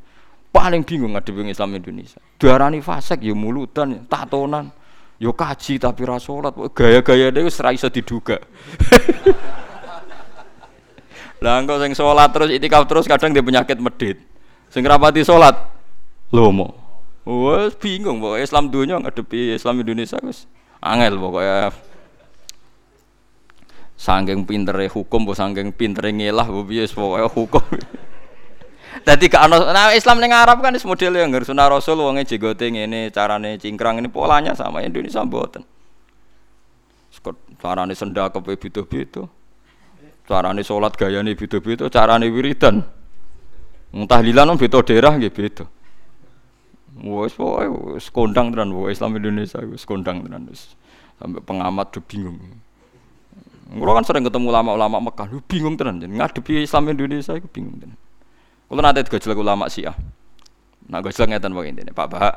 paling bingung ngadepi Islam Indonesia. Darani fasek ya mulutan, tatonan, ya kaji tapi rasulat, gaya-gaya dia serai iso diduga. Lah engko sing salat terus itikaf terus kadang dia penyakit medit. Sing rapati salat lomo. Wes bingung pokoknya Islam dunia ngadepi Islam Indonesia wis angel pokoknya Sangking pintere hukum, bu sangking pintere ngelah, bu bias pokoknya hukum. Jadi ke nah Islam neng Arab kan is model yang harus sunah Rasul wongnya jigote ini carane cingkrang ini polanya sama Indonesia buatan. Carane senda ke bito-bito. Carane sholat gaya nih bito-bito, carane wiridan. Entah lilan om bito daerah gitu bito. Wes pokoknya kondang tenan, Islam Indonesia wes kondang tenan sampai pengamat tuh bingung. Kulo kan sering ketemu ulama-ulama Mekah, lu bingung tenan ngadepi Islam Indonesia itu bingung tenan. Kulo nate digojlok ulama Syiah. Nah gojlok ngeten wae intine, Pak Bahak.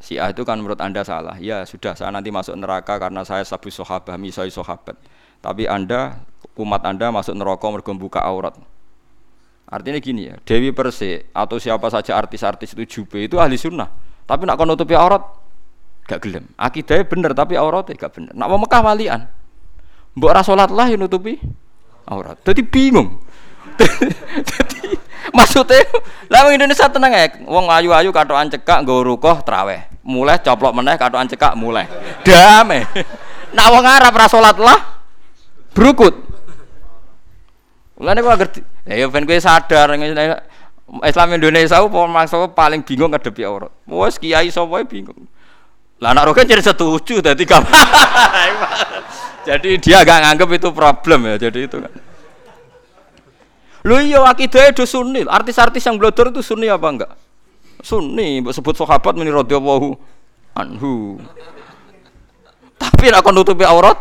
Syiah itu kan menurut Anda salah. Ya sudah, saya nanti masuk neraka karena saya sabu sahabat, misai sahabat. Tapi Anda umat Anda masuk neraka mergo buka aurat. Artinya gini ya, Dewi Persik atau siapa saja artis-artis itu jube itu ahli sunnah. Tapi nak nutupi aurat gak gelem. Akidahnya bener tapi auratnya gak bener. Nak mau Mekah walian. Mbok ora lah yang nutupi aurat. Jadi bingung. Jadi maksudnya lah Indonesia tenang ya. Wong ayu-ayu katokan cekak nggo rukoh traweh. Mulai coplok meneh katokan cekak mulai. Damai. Nak wong Arab ora lah berukut. Mulane kok ngerti. Ya ben kowe sadar Islam Indonesia apa maksud paling bingung ngadepi aurat. Wes kiai sapa bingung. Lah anak rokan jadi setuju dadi Jadi dia agak nganggep itu problem ya. Jadi itu kan. Lu iya akidahnya itu sunni. Artis-artis yang blodor itu sunni apa enggak? Sunni, sebut sahabat meni radhiyallahu anhu. Tapi nak nutupi aurat.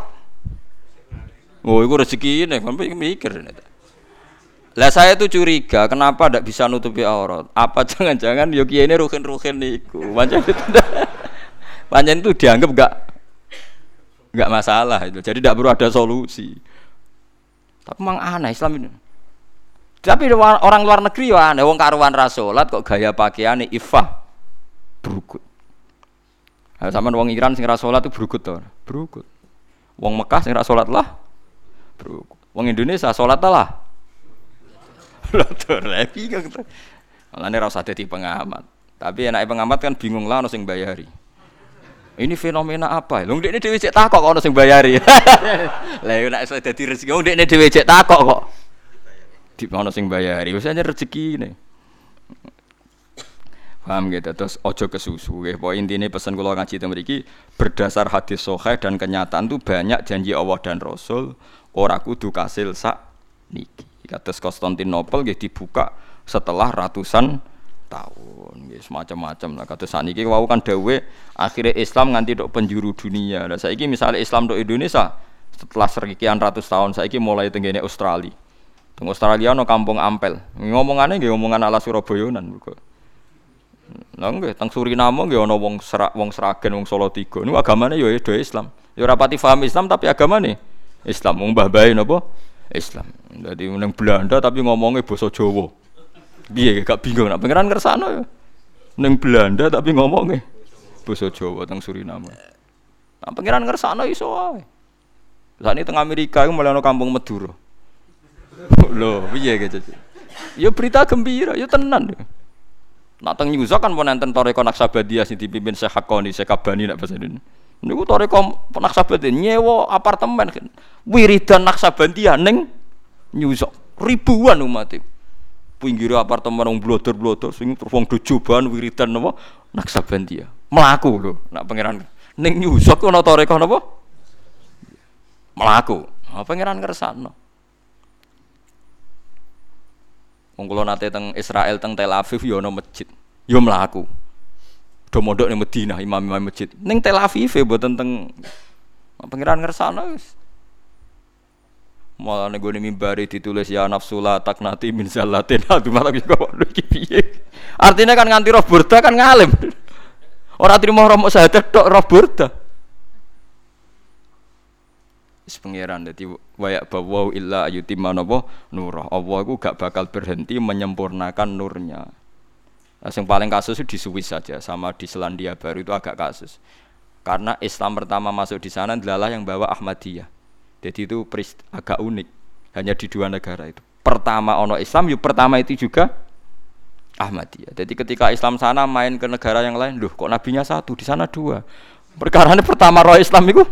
Oh, itu rezeki ini, sampai mikir ini. Lah saya tuh curiga, kenapa ndak bisa nutupi aurat? Apa jangan-jangan yo ini ruhin-ruhin niku. Pancen itu. Pancen itu dianggap enggak enggak masalah itu. Jadi tidak perlu ada solusi. Tapi memang aneh Islam ini. Tapi orang luar negeri ya aneh, wong karuan rasulat kok gaya pakaiannya ifah berukut. Nah, sama wong Iran sing rasulat itu berukut tuh, berukut. Wong Mekah sing rasulat lah berukut. Wong Indonesia sholat lah. Lotor lagi kan. Malah ini rasa jadi pengamat. Tapi enak pengamat kan bingung lah sing bayari. Ini fenomena apa? Lho ini dhewe cek takok kok sing bayari. Lah nek iso dadi rezeki, wong ini dhewe cek takok kok di mana sing bayari biasanya rezeki ini paham gitu terus ojo kesusu ya poin intinya pesan kalau ngaji memiliki berdasar hadis soheh dan kenyataan tuh banyak janji Allah dan Rasul ora kudu kasil sak niki kados Konstantinopel gitu dibuka setelah ratusan tahun gitu semacam-macam lah kata saniki wau kan dawe akhirnya Islam nganti dok penjuru dunia dan saya misalnya Islam dok Indonesia setelah sekian ratus tahun saya mulai tenggene Australia Teng Australia no kampung Ampel. Ngomongannya nggih ngomongan ala Surabayanan mergo. Lah nggih teng Suriname nggih ana wong serak wong Seragen wong Solo Tiga. Niku agamane ya Islam. Ya ora pati paham Islam tapi agamane Islam. Wong mbah bae napa? Islam. Dadi ning Belanda tapi ngomongnya basa Jawa. Piye gak bingung nak pangeran ngersano ya. Ning Belanda tapi ngomongnya basa Jawa teng Suriname. Nah, pangeran ngersano iso wae. Ini teng Amerika itu mulai kampung Madura. Loh, piye gitu. Ya berita gembira, ya tenan. Nak teng nyusa kan mau nonton Toreko Naksabadiah sing dipimpin Syekh Hakoni, Syekh nak bahasa ini. Niku Toreko Naksabadiah nyewa apartemen kan. Wiridan Naksabadiah ning nyusa ribuan umat itu. Pinggir apartemen wong blotor-blotor sing terus wong dojoban wiridan napa. Melaku lho, nak pangeran. Ning nyusa ana Toreko napa? Melaku. Apa pangeran ngersakno. Wong kula nate teng Israel teng Tel Aviv yo ana masjid. Yo mlaku. Do mondok ning Madinah imam-imam masjid. Ning Tel Aviv e mboten teng pangeran ngersana. Malah nego mimbari ditulis ya nafsula taknati min zalatin adu malah kok piye. Artinya kan nganti roh burda kan ngalim. Ora trimo romo sahadat tok roh burda. Wis dadi wayak bawa illa ayutimma napa nurah. Allah iku gak bakal berhenti menyempurnakan nurnya. Yang paling kasus itu di Swiss saja, sama di Selandia Baru itu agak kasus. Karena Islam pertama masuk di sana adalah yang bawa Ahmadiyah. Jadi itu agak unik, hanya di dua negara itu. Pertama ono Islam, yuk pertama itu juga Ahmadiyah. Jadi ketika Islam sana main ke negara yang lain, loh kok nabinya satu, di sana dua. Perkara ini pertama roh Islam itu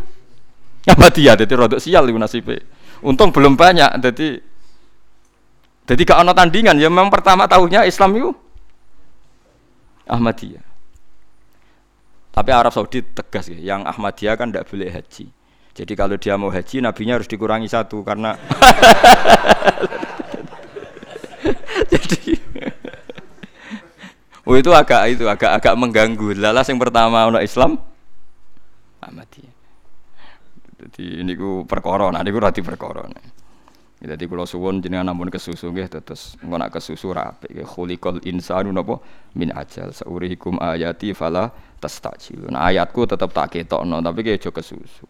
Ahmadiyah jadi rodok sial iku nasibe. Untung belum banyak jadi jadi gak ono tandingan ya memang pertama tahunya Islam itu Ahmadiyah. Tapi Arab Saudi tegas ya, yang Ahmadiyah kan tidak boleh haji. Jadi kalau dia mau haji, nabinya harus dikurangi satu karena jadi oh itu agak itu agak agak mengganggu. Lalas yang pertama ono Islam Ahmadiyah. Jadi ini ku perkara, nah niku rati perkara. Jadi kalau suwon jenengan namun kesusu nggih terus engko nak kesusu rapi nggih khuliqal insanu napa min ajal saurihikum ayati fala tastajil. Nah ayatku tetep tak ketokno tapi ki aja kesusu.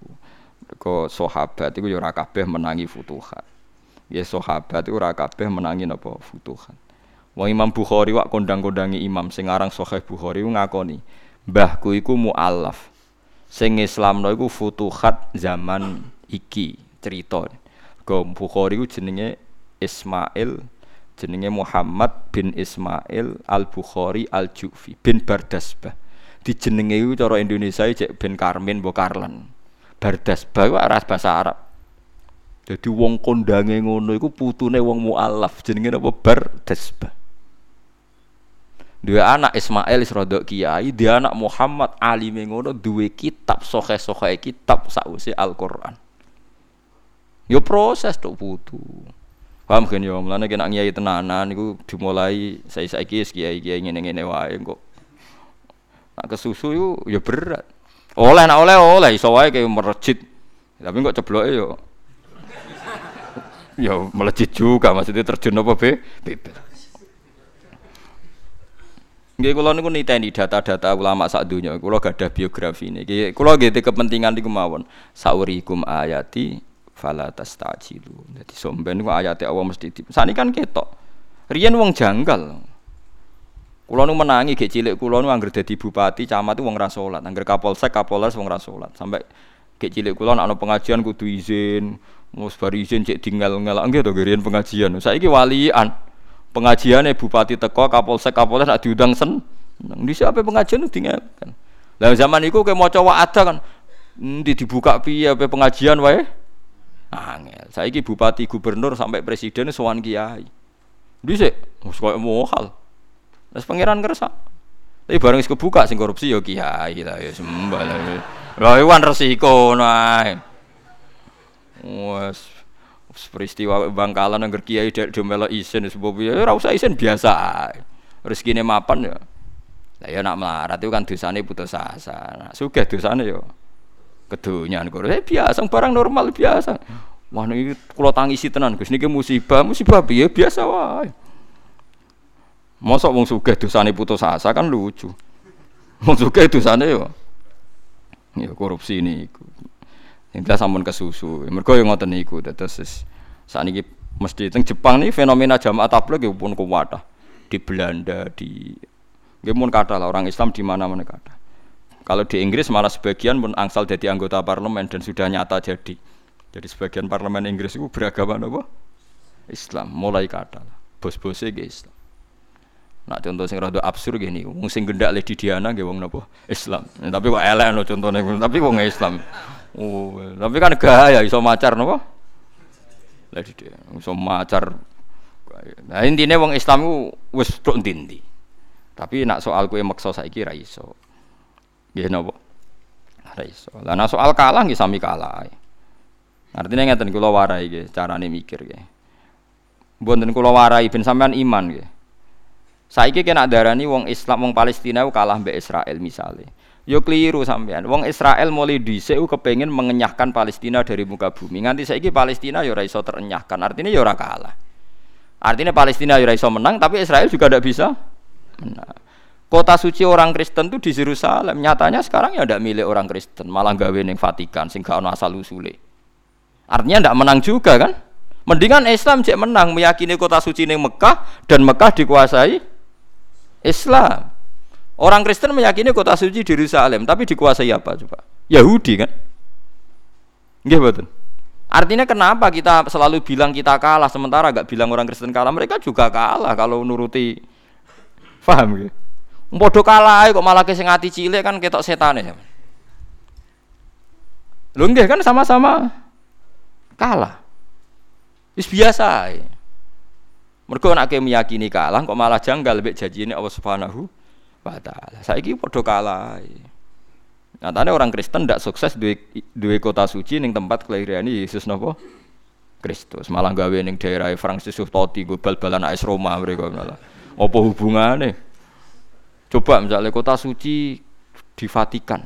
Kok sahabat iku ya kabeh menangi futuhat. Ya sahabat iku ora kabeh menangi napa futuhat. Wong Imam Bukhari wak kondang-kondangi imam sing aran Sahih Bukhari ngakoni, mbahku iku mualaf sing Islamno iku futuhat zaman iki cerita. Go Bukhari ku jenenge Ismail jenenge Muhammad bin Ismail Al Bukhari Al Jufi bin Bardasbah. Dijenenge iku cara Indonesia cek bin Karmin mbok Karlan. Bardasbah ku aras bahasa Arab.
Jadi wong kondange ngono iku putune wong mualaf jenenge apa Bardasbah. Dua anak Ismail rodok kiai, dia anak Muhammad Ali ngono duwe kitab sohe-sohe kitab sausi Al-Qur'an. Yo proses tok putu. Paham kan yo, mulane kena kiai tenanan niku dimulai saya-saiki kiai-kiai ngene-ngene wae kok. Nak kesusu yo yo berat. Oleh nak oleh oleh iso wae kayak merejit. Tapi kok cebloke yo ya melejit juga maksudnya terjun apa be bebek Nggih kula niku niteni data-data ulama sak donya. Kula gadah biografi ini. Nggih kula nggih kepentingan niku mawon. Saurikum ayati fala tastajilu. Dadi somben niku ayate Allah mesti di. Sani kan ketok. Riyen wong janggal. Kula nu menangi gek cilik kula nu anggere dadi bupati, camat wong ra salat. Angger kapolsek, kapolres wong ra salat. Sampai gek cilik kula ana pengajian kudu izin. Mus bari izin cek tinggal ngelak nggih to gerian pengajian. Saiki walian. Pengajiane bupati teko Kapolsek Kapolres nak diundang sen. Di siapa pengajian tinggal kan. Lah zaman iku ke maca ada kan. Ndi dibuka piye pengajian wae? Angel. Saiki bupati gubernur sampai presiden sowan kiai. Dhisik wis koyo mohal. Terus pangeran kersa. Tapi bareng wis kebuka sing korupsi ya kiai lah ya sembah. Lah iwan resiko nae. Wes peristiwa Bangkalan angger kiai dek do melok isin sebab ya ora usah isin biasa. Rezekine mapan ya. Lah ya nak melarat itu kan dosane putus asa. Nah, sugih dosane ya kedonyan kok. Eh biasa barang normal biasa. Wah niki kula tangisi tenan Gus niki musibah, musibah piye biasa wae. Mosok wong sugih dosane putus asa kan lucu. Wong sugih dosane ya ya korupsi niku. Yang jelas sampun kesusu. Mergo yang ngoten niku terus sakniki mesti teng Jepang nih fenomena jamaah tabligh pun kuwat. Di Belanda di nggih mun kata lah orang Islam di mana-mana kata. Kalau di Inggris malah sebagian pun angsal jadi anggota parlemen dan sudah nyata jadi. Jadi sebagian parlemen Inggris itu beragama apa? Islam, mulai kata. Bos-bosnya ke Islam. Nah contoh sing rada absurd gini, wong sing gendak Lady Diana nggih wong napa? Islam. Ya, tapi kok elek no contohnya, tapi wong Islam. Oh, tapi kan gaya iso macar napa? Lah dia iso macar. Nah intine wong Islam ku wis tok Tapi nak soal kue maksa saiki ra iso. Nggih napa? Ra iso. Lah nak soal kalah nggih sami kalah. Artinya ngeten kula warai nggih carane mikir nggih. Mboten kula warai ben sampean iman nggih. Saiki kena darani wong Islam wong Palestina kalah mbek Israel misalnya. Yo keliru sampean. Wong Israel mulai dhisik kepengin mengenyahkan Palestina dari muka bumi. Nganti saiki Palestina yo ora iso terenyahkan. Artinya yo ora kalah. Artinya Palestina yo ora iso menang tapi Israel juga tidak bisa menang. Kota suci orang Kristen itu di Yerusalem. Nyatanya sekarang ya tidak milik orang Kristen, malah gawe ning Vatikan sing gak ono asal usule. Artinya tidak menang juga kan? Mendingan Islam cek menang meyakini kota suci ning Mekah dan Mekah dikuasai Islam. Orang Kristen meyakini kota suci di Yerusalem, tapi dikuasai apa coba? Yahudi kan? Nggih betul. Artinya kenapa kita selalu bilang kita kalah sementara gak bilang orang Kristen kalah? Mereka juga kalah kalau nuruti paham gitu. Bodoh kalah kok malah ke sing ati cilik kan ketok setan ya. Lho nggih kan sama-sama kalah. Wis biasa. Mergo nek meyakini kalah kok malah janggal lebih janjine Allah Subhanahu wa taala. Saiki padha kalah. Nyatane orang Kristen ndak sukses duwe duwe kota suci ning tempat kelahiran Yesus napa? Kristus. Malah gawe ning daerah Frankfurt Totti go bal-balan AS Roma mereka malah. Apa hubungane? Coba misalnya kota suci di Vatikan.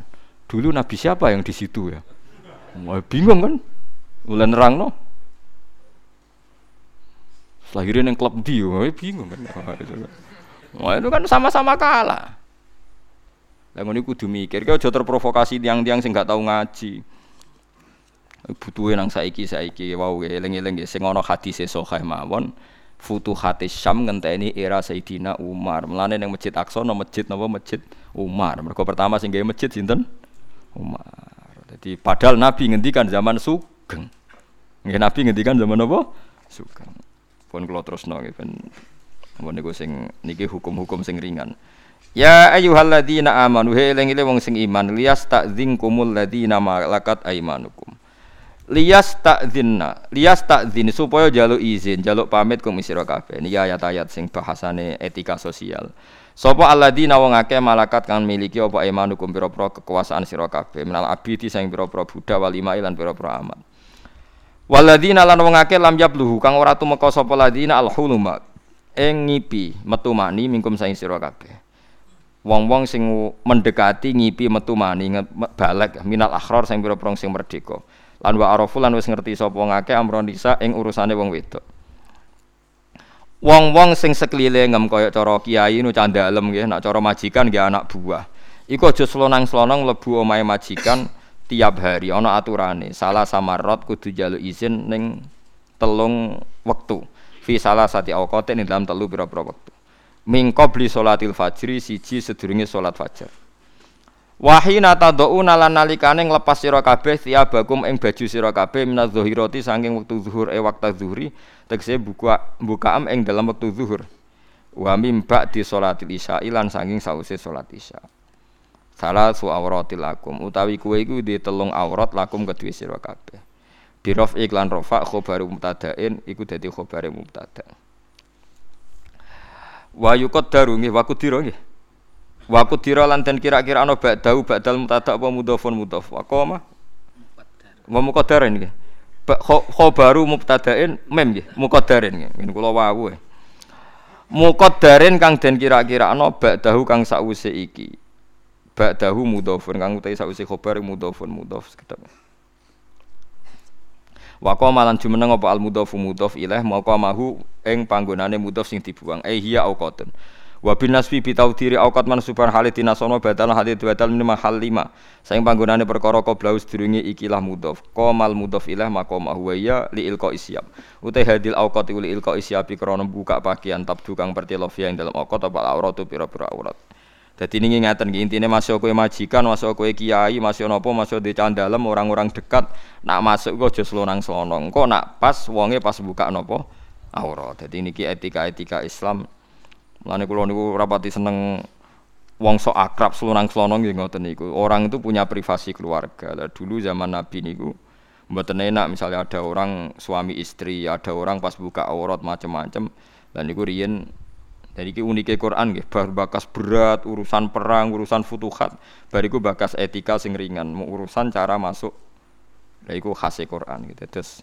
Dulu nabi siapa yang di situ ya? Wah, bingung kan? Mulai nerang no. Lahirin yang klub dia, bingung kan? Wah itu kan sama-sama kalah. Lah ngono kudu mikir, kau aja terprovokasi tiang-tiang sing gak tau ngaji. Butuhe nang saiki-saiki wow eling-eling sing ana hadise sahih mawon. Futuhati Syam ngenteni era Sayyidina Umar. Mulane ning Masjid Aqsa no masjid napa Masjid Umar. Mergo pertama sing gawe masjid sinten? Umar. Jadi padahal Nabi ngendikan zaman Sugeng. Nggih Nabi ngendikan zaman apa? Sugeng. Pun kula terusno nggih ben niku sing niki hukum-hukum sing ringan. Ya ayyuhalladzina amanu he eling wong sing iman liyas kumul ladzina malakat aimanukum. Lias takzinna, lias takzin supaya jaluk izin, jaluk pamit kum sira kabeh. Niki ayat-ayat sing bahasane etika sosial. Sapa alladzina wong akeh malakat kang miliki apa imanukum pira-pira kekuasaan sira kabeh, menal abidi sing pira-pira budak walima lan pira-pira amat. Walladzina lan wong akeh lam yabluhu kang ora tumeka sapa ladina alhuluma ing ngipi metu mani mingkum saing sira kabeh. Wong-wong sing mendekati ngipi metu mani balik minal akhror sing pira-pira sing merdeka lan wa arafu lan wis ngerti sapa ngake amron nisa ing urusane wong wedok Wong-wong sing sekelilingem kaya cara kiai nu candalem nggih, nak cara majikan nggih anak buah. Iku aja slonang-slonong mlebu omahe majikan tiap hari ana aturane. Salah samarot kudu jaluk izin ning telung wektu. Fi salah sati awqatin ing dalam telu pira-pira wektu. Min qabli salatil fajri siji sedurunge salat fajar. Wahina tad'una lan nalikane nglepas sira kabeh tiabakum ing baju sira kabeh minaz zahirati saking wektu zuhur e waktu zuhri tegese buka bukaam ing dalam wektu zuhur. Wa mim ba'di sholatil isya lan saking sause salat isya. Salah su lakum utawi kuwe iku di telung aurat lakum kedue sira kabeh. Birof iklan rofa khobaru mubtada'in iku dadi khobare mubtada. Wa yuqaddaru nggih wa nggih. Wa kudira lan den kira-kira ana ba'dau ba'dal mutada apa mudhafun mudhaf. Wa qoma. Wa muqaddarin nggih. Khobaru mubtada'in mem nggih, muqaddarin nggih. Ngene kula wau. Muqaddarin kang den kira-kira ana ba'dahu kang sakwise iki. Ba'dahu mudhafun kang utahe sakwise khobar mudhafun mudhaf sekedap. Wa qama lan jumeneng apa al mudhafu mudhaf ilaih maka mahu ing panggonane mudhaf sing dibuang. Eh hiya auqatun. Wa bin nasbi bi taudiri auqat mansuban halid dinasono badal halid badal min mahal lima. Saing panggonane perkara qablau sedurunge ikilah mudhaf. Qamal mudhaf ilah maqama huwa ya li ilqa isyab. Utai hadil auqat li ilqa isyab krana buka pakaian tabdu kang pertelofia ing dalam auqat apa auratu pira-pira aurat. Dadi ini ngeten iki intine masuk majikan, masuk kowe kiai, masuk napa, masuk di candalem orang-orang dekat, nak masuk kok aja slonang-slonong. Kok nak pas wonge pas buka napa aurat. Dadi niki etika-etika Islam Mulane kula niku rapati seneng wong sok akrab selunang selonong nggih ngoten niku. Orang itu punya privasi keluarga. Lah dulu zaman Nabi niku mboten enak misalnya ada orang suami istri, ada orang pas buka aurat macam-macam. Dan niku riyen jadi ki unike Quran nggih, bar bakas berat urusan perang, urusan futuhat, bariku bakas etika sing ringan, urusan cara masuk. Lah iku khas Quran gitu. Terus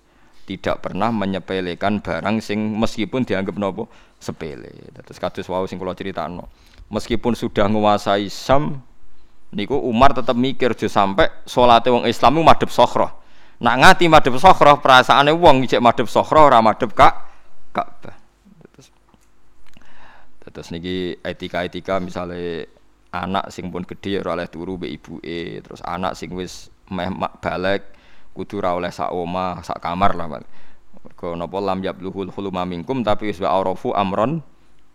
tidak pernah menyepelekan barang sing meskipun dianggap nopo sepele. Terus kados wau sing kula critakno. Meskipun sudah menguasai Sam niku Umar tetap mikir jo sampai salate wong Islam madhep sokhroh. Nak ngati madhep sokhroh perasaane wong cek madhep sokhroh ora madhep Ka'bah. Terus terus niki etika-etika misalnya anak sing pun gede ora oleh turu mbek ibuke, terus anak sing wis meh balik kudu ra oleh sak omah, sak kamar lah. Mergo napa lam yabluhul huluma minkum tapi wis arafu amron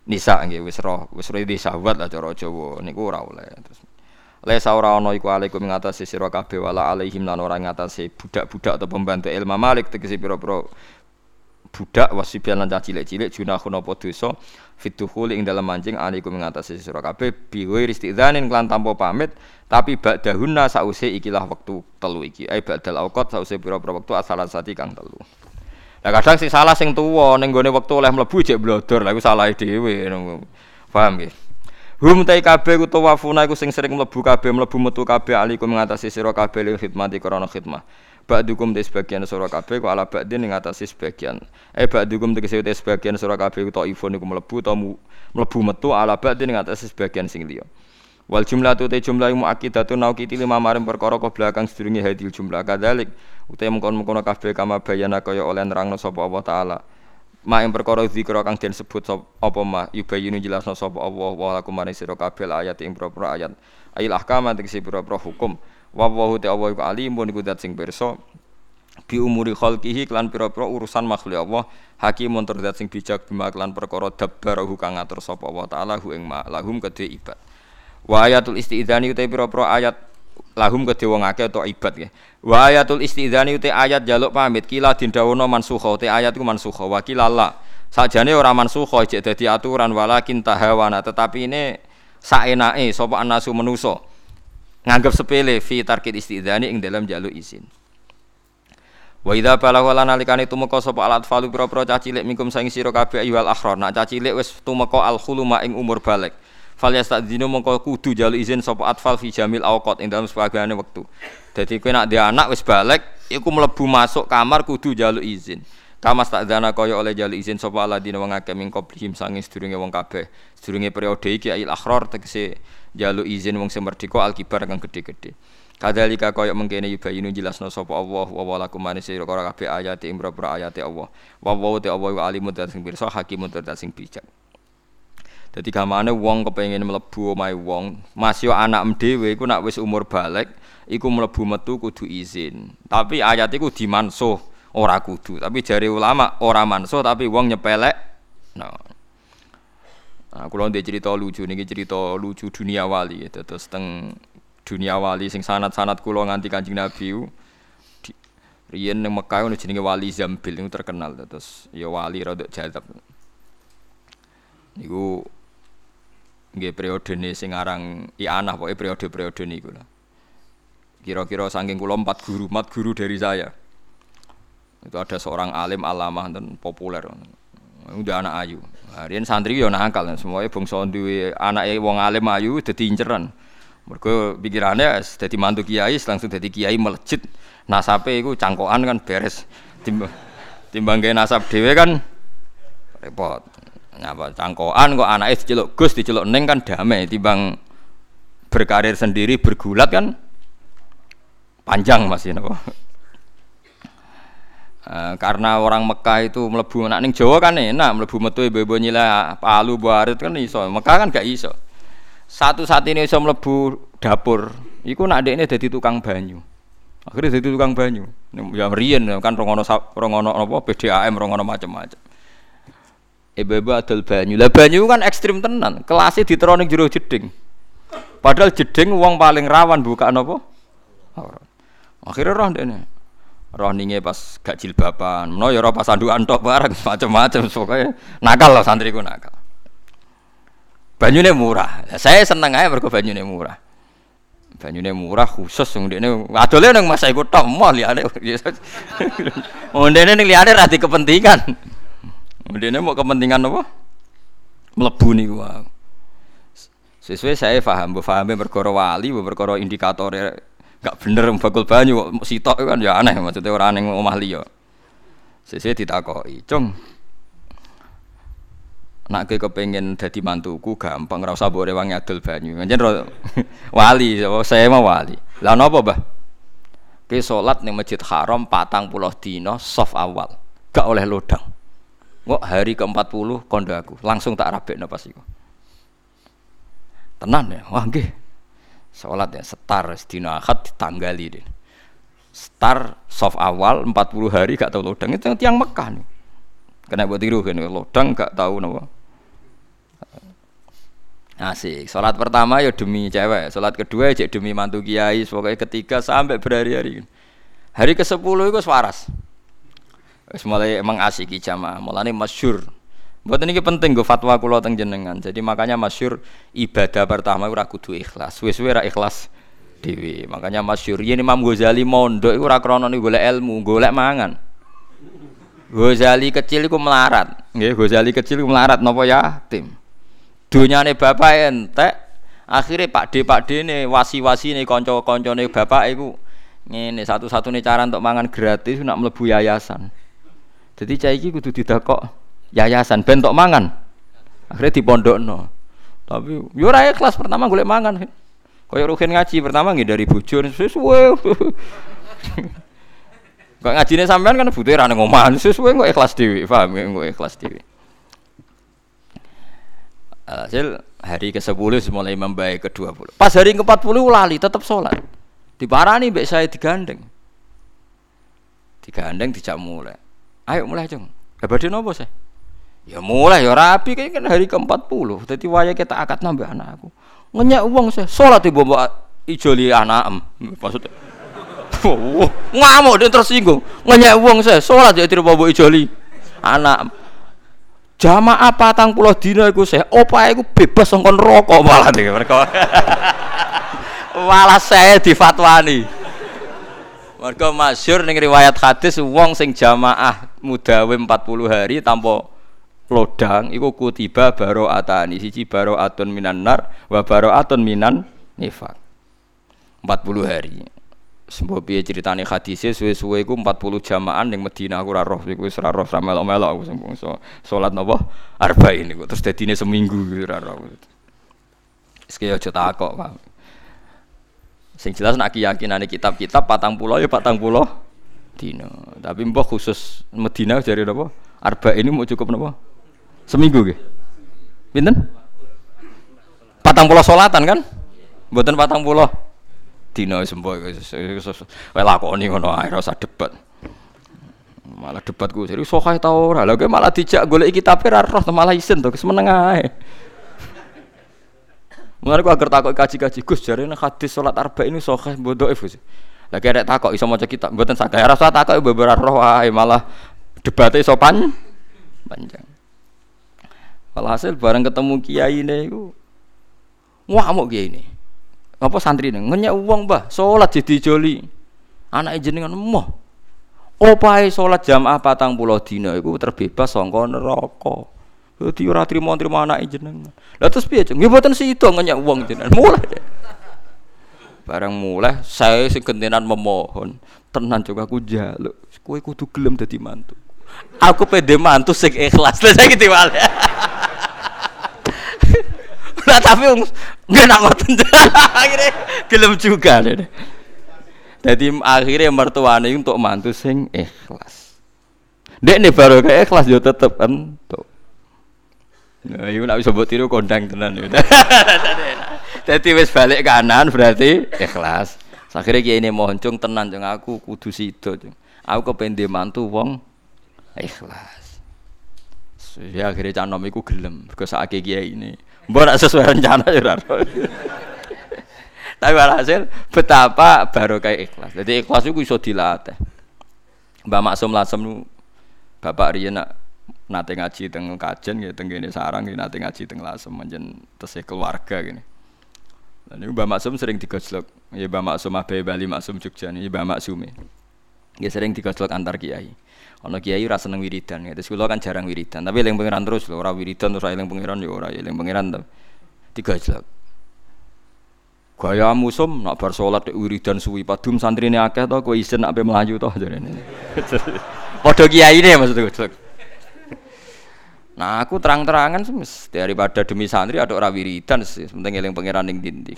nisa nggih wis roh wis ridi sahabat lah cara Jawa niku ora oleh. Terus Lesa ora ana iku alaikum ngatasi sira kabeh wala alaihim lan ora ngatasi budak-budak atau pembantu ilmu malik tegese pira-pira budak wasibian lan cilik-cilik junahun apa dosa fituhul ing dalam mancing alaikum ngatasi sira kabeh biwi istidzanin klan tanpa pamit tapi ba'dahunna sause ikilah waktu telu iki. Ai ba'dal auqat sause pira-pira wektu asalasati kang telu. Lah kadang sing salah sing tuwa ning gone wektu oleh mlebu jek blodor lha iku salah dhewe paham nggih? Hum tai kabeh utawa wafuna iku sing sering mlebu kabeh mlebu metu kabeh alikum ngatasi sira kabeh li khidmati krana khidmah Ba'dukum te sebagian surah kabeh kok ala ba'din ing atase sebagian. Eh ba'dukum tegese te sebagian surah kabeh utawa ifun iku mlebu utawa mlebu metu ala ba'din ing atase sebagian sing liya. Wal jumlah tu te jumlah muakkidatun naukiti lima maring perkara ke belakang sedurunge hadil jumlah kadalik utai mengkon-mengkon kabeh kama bayana kaya oleh nerangno sapa Allah taala. Ma ing perkara zikra kang den sebut apa ma yubayinu jelasno sapa Allah wa lakum maring sira kabeh ayat ing ayat. Ail ahkam tegese pira-pira hukum. Wa wa ta Allah iku alimun iku dat sing pirsa bi umuri khalqihi klan pira-pira urusan makhluk Allah hakimun tur dat sing bijak bima klan perkara dabbarahu kang ngatur sapa Allah taala hu ing lahum kedhe ibad. Wa ayatul istidzani uta pira-pira ayat lahum kedhe wong akeh utawa ibad ya. Wa ayatul istidzani uta ayat jaluk pamit kila dindawono mansukha uta ayat iku mansukha wa kilala. Sajane ora mansukha jek dadi aturan walakin tahawana tetapi ini saenake sapa anasu menusa. Nganggep sepele fi tarkit istidzani ing dalam jaluk izin.
Wa idza balagha lan nalikane tumeka sapa alat falu pira-pira caci cilik mingkum saing sira kabeh ayyuhal akhrar. Nak caci cilik wis tumeka al khuluma ing umur balik. Fal yastadzinu mongko kudu jalu izin sapa atfal fi jamil awqat ing dalem sebagaiane wektu. Dadi kowe nak dia anak wis balik iku mlebu masuk kamar kudu jalu izin. Kama dana kaya oleh jalu izin sapa aladina wong akeh ming qablihim sedurunge wong kabeh. Sedurunge periode iki ail akhrar tegese jalu izin wong sing merdeka alkibar kang gedhe-gedhe. Kadzalika kaya mengkene yubayinu jelasno sapa Allah wa walakum manis sira kabeh ayat ing boro ayat Allah. Wa wa te Allah alimun sing pirsa hakimun sing bijak. Dadi gamane wong kepengin mlebu omahe wong, masih anak dhewe iku nak wis umur balik, iku mlebu metu kudu izin. Tapi ayat iku dimansuh, ora kudu. Tapi jari ulama ora mansuh tapi wong nyepelek. No. Nah, kalau dia cerita lucu, nih cerita lucu dunia wali, terus teng dunia wali sing sanat-sanat kula nganti Kanjeng Nabi riyen ning Mekah ono jenenge wali Zambil niku terkenal. Terus ya wali rada jadab niku nggih periodene sing aran Ianah pokoke periode-periode niku lah. Kira-kira saking kula empat guru empat guru dari saya. Itu ada seorang alim alamah dan populer udah anak ayu. Rian santri yo nakal semuanya bangsa duwe anake wong alim ayu dadi inceran. Mereka pikirannya jadi mantu kiai langsung jadi kiai melejit nasape itu cangkokan kan beres. Timbang timbang gaya nasab dewe kan repot. Nyapa cangkokan kok anak itu diceluk Gus diceluk Neng kan damai timbang berkarir sendiri bergulat kan panjang masih nopo Uh, karena orang Mekah itu melebu nak ning Jawa kan enak melebu metu ibu-ibu nyila palu buarit kan iso. Mekah kan gak iso. Satu saat ini bisa melebu dapur iku nak ini jadi tukang banyu. Akhirnya jadi tukang banyu. Ya rian kan rongono rongono apa PDAM rongono macam-macam ibu-ibu adol banyu. Lah banyu kan ekstrim tenan. Kelasnya di teronik jero jeding. Padahal jeding uang paling rawan buka apa? Akhirnya roh ini roh ninge pas gak jilbaban no ya pas andukan tok bareng macam-macam pokoknya nakal lah santriku nakal banyune murah. Saya seneng aja mergo banyune murah. Banyune murah khusus wong dekne adole nang masa iku tok mau liyane. Ondene ning liyane ra kepentingan. Ondene mau kepentingan apa? Mlebu niku wae. Sesuai saya paham, bu paham perkara wali, bu indikator gak bener bakul banyu sitok kan ya aneh maksudnya orang yang omah liya. Sesuai ditakoki, "Cung, Nak kowe kepengin dadi mantuku gampang ora usah mbok rewangi adol banyu. Njen wali, saya mau wali. Lah napa, Mbah? Kowe salat ning Masjid Haram patang puluh dina soft awal. Gak oleh lodang. Kok hari ke-40 kondo aku, langsung tak rabekno pas iku. Tenan ya, wah nggih. Salat ya setar sedina Ahad ditanggali deh. Star soft awal 40 hari gak tau lodang itu tiang Mekah nih. Kena buat tiru kan lodang gak tahu napa. Asik. Salat pertama ya demi cewek, salat kedua ya demi mantu kiai, pokoknya ketiga sampai berhari-hari. Hari ke-10 itu waras. Mulai emang asik jamaah, mulane masyhur. Buat ini penting gue fatwa kulo teng jenengan. Jadi makanya masyur ibadah pertama ora kudu ikhlas. Suwe-suwe ikhlas dewi. Makanya masyur yen Imam Ghazali mondok iku ora krana golek ilmu, golek mangan. Ghazali kecil iku melarat. Nggih, Ghazali kecil iku melarat napa ya? Tim dunyane bapak entek akhirnya Pak D Pak D ne wasi-wasi ne konco-konco ne bapak iku ngene satu-satunya cara untuk mangan gratis nak mlebu yayasan jadi cah iki kudu didakok yayasan ben tok mangan akhirnya di no tapi yo ora kelas pertama golek mangan kaya ruhin ngaji pertama nggih dari bujur sesuai kok ngajine sampean kan butuh ra nang omah sesuai kok ikhlas dhewe paham kok ikhlas dhewe Hasil hari ke-10 mulai membaik ke-20. Pas hari ke-40 lali tetap sholat. Diparani mbek saya digandeng. Digandeng dijak mulai. Ayo mulai, Cung. Lah badhe sih? Ya mulai ya rapi kayak kan hari ke-40. Dadi waya kita akad nambah anak aku. Ngenyak uang saya. Sholat ibu mbak ijoli anak. Maksudnya Oh, ngamuk dia tersinggung. Ngenyak uang saya. Sholat ya tidak bawa ijoli anak jamaah patang puluh dina iku saya opa iku bebas sangkon rokok malah nih mereka malah saya difatwani
Mergo masyhur ning riwayat hadis wong sing jamaah mudawe 40 hari tanpa lodang iku kutiba baro'atani siji baro'atun minan nar wa baro'atun minan nifak 40 hari Sembo piye ceritane hadise suwe-suwe iku 40 jamaah ning Madinah aku ora roh iku wis ora roh melok-melok aku sing so, salat napa arba'in niku terus dadine seminggu ora roh. Kaya aja takok, Pak. Sing jelas nak keyakinane kitab-kitab patang pulau ya patang pulau dino. Tapi mbah khusus Medina dari napa? Arba ini mau cukup napa? Seminggu nggih. Pinten? Patang pulau solatan kan? Mboten patang pulau dina wis mbok wae lakoni ngono ae ora debat. Malah debat ku jadi sokae ta ora. Lah malah dijak golek kitab ra roh malah isin to keseneng ae. Mulane ku agar takok kaji-kaji Gus jarene hadis salat arba ini sahih bodoh Gus. Lah kira takok iso maca kitab mboten saged ora usah takok beberapa roh malah debatnya sopan panjang. Walhasil bareng ketemu kiai ini iku ngamuk kiai ini. Apa santri ini? Ngenyak uang bah sholat jadi joli. Anak jenengan moh opai sholat jamaah patang pulau dino itu terbebas songko neraka. Jadi ora trimo trimo anak jenengan. Lah terus piye cung nggih sih itu ngenyak uang jenengan. Mulai. Barang mulai saya sing gentenan memohon tenan juga aku jaluk kowe kudu gelem dadi mantu aku pede mantu sing ikhlas lah saya gitu Nah tapi nggak nak ngoten. akhirnya gelem juga deh. Jadi akhirnya mertuane untuk mantu sing ikhlas. Dek nih baru kayak ikhlas yo tetep entuk. Nah, iku nak bisa buat tiru kondang tenan ya. Jadi wis balik kanan berarti ikhlas. Akhirnya kiai ini mohon cung tenan cung aku kudu cung. Aku kependi mantu wong ikhlas. Ya akhirnya canom iku gelem. Mergo sakake kiai ini. Mbok sesuai rencana ya. Tapi hasil betapa baru kayak ikhlas. Jadi ikhlas itu bisa dilatih. Mbak Maksum Lasem nu Bapak Rian nak nate ngaji teng kajen gitu teng gini sarang gitu nate ngaji teng Lasem menjen tesih keluarga gini. Dan ini Mbak Maksum sering digojlok. Ya Mbak Maksum Abai Bali Maksum Jogja ini Mbak Maksum Ya sering digojlok antar kiai. Ono kiai ora seneng wiridan, ya. Terus kula kan jarang wiridan, tapi eling pangeran terus lho, ora wiridan terus eling pangeran ya ora eling pangeran to. Tiga jelek. Gaya musum nak bar salat wiridan suwi padum santrine akeh to kowe isin nak melayu to jarene. Padha kiai ne maksudku jelek. Nah aku terang-terangan semes daripada demi santri ada orang wiridan sih, penting eling pangeran ning dindi.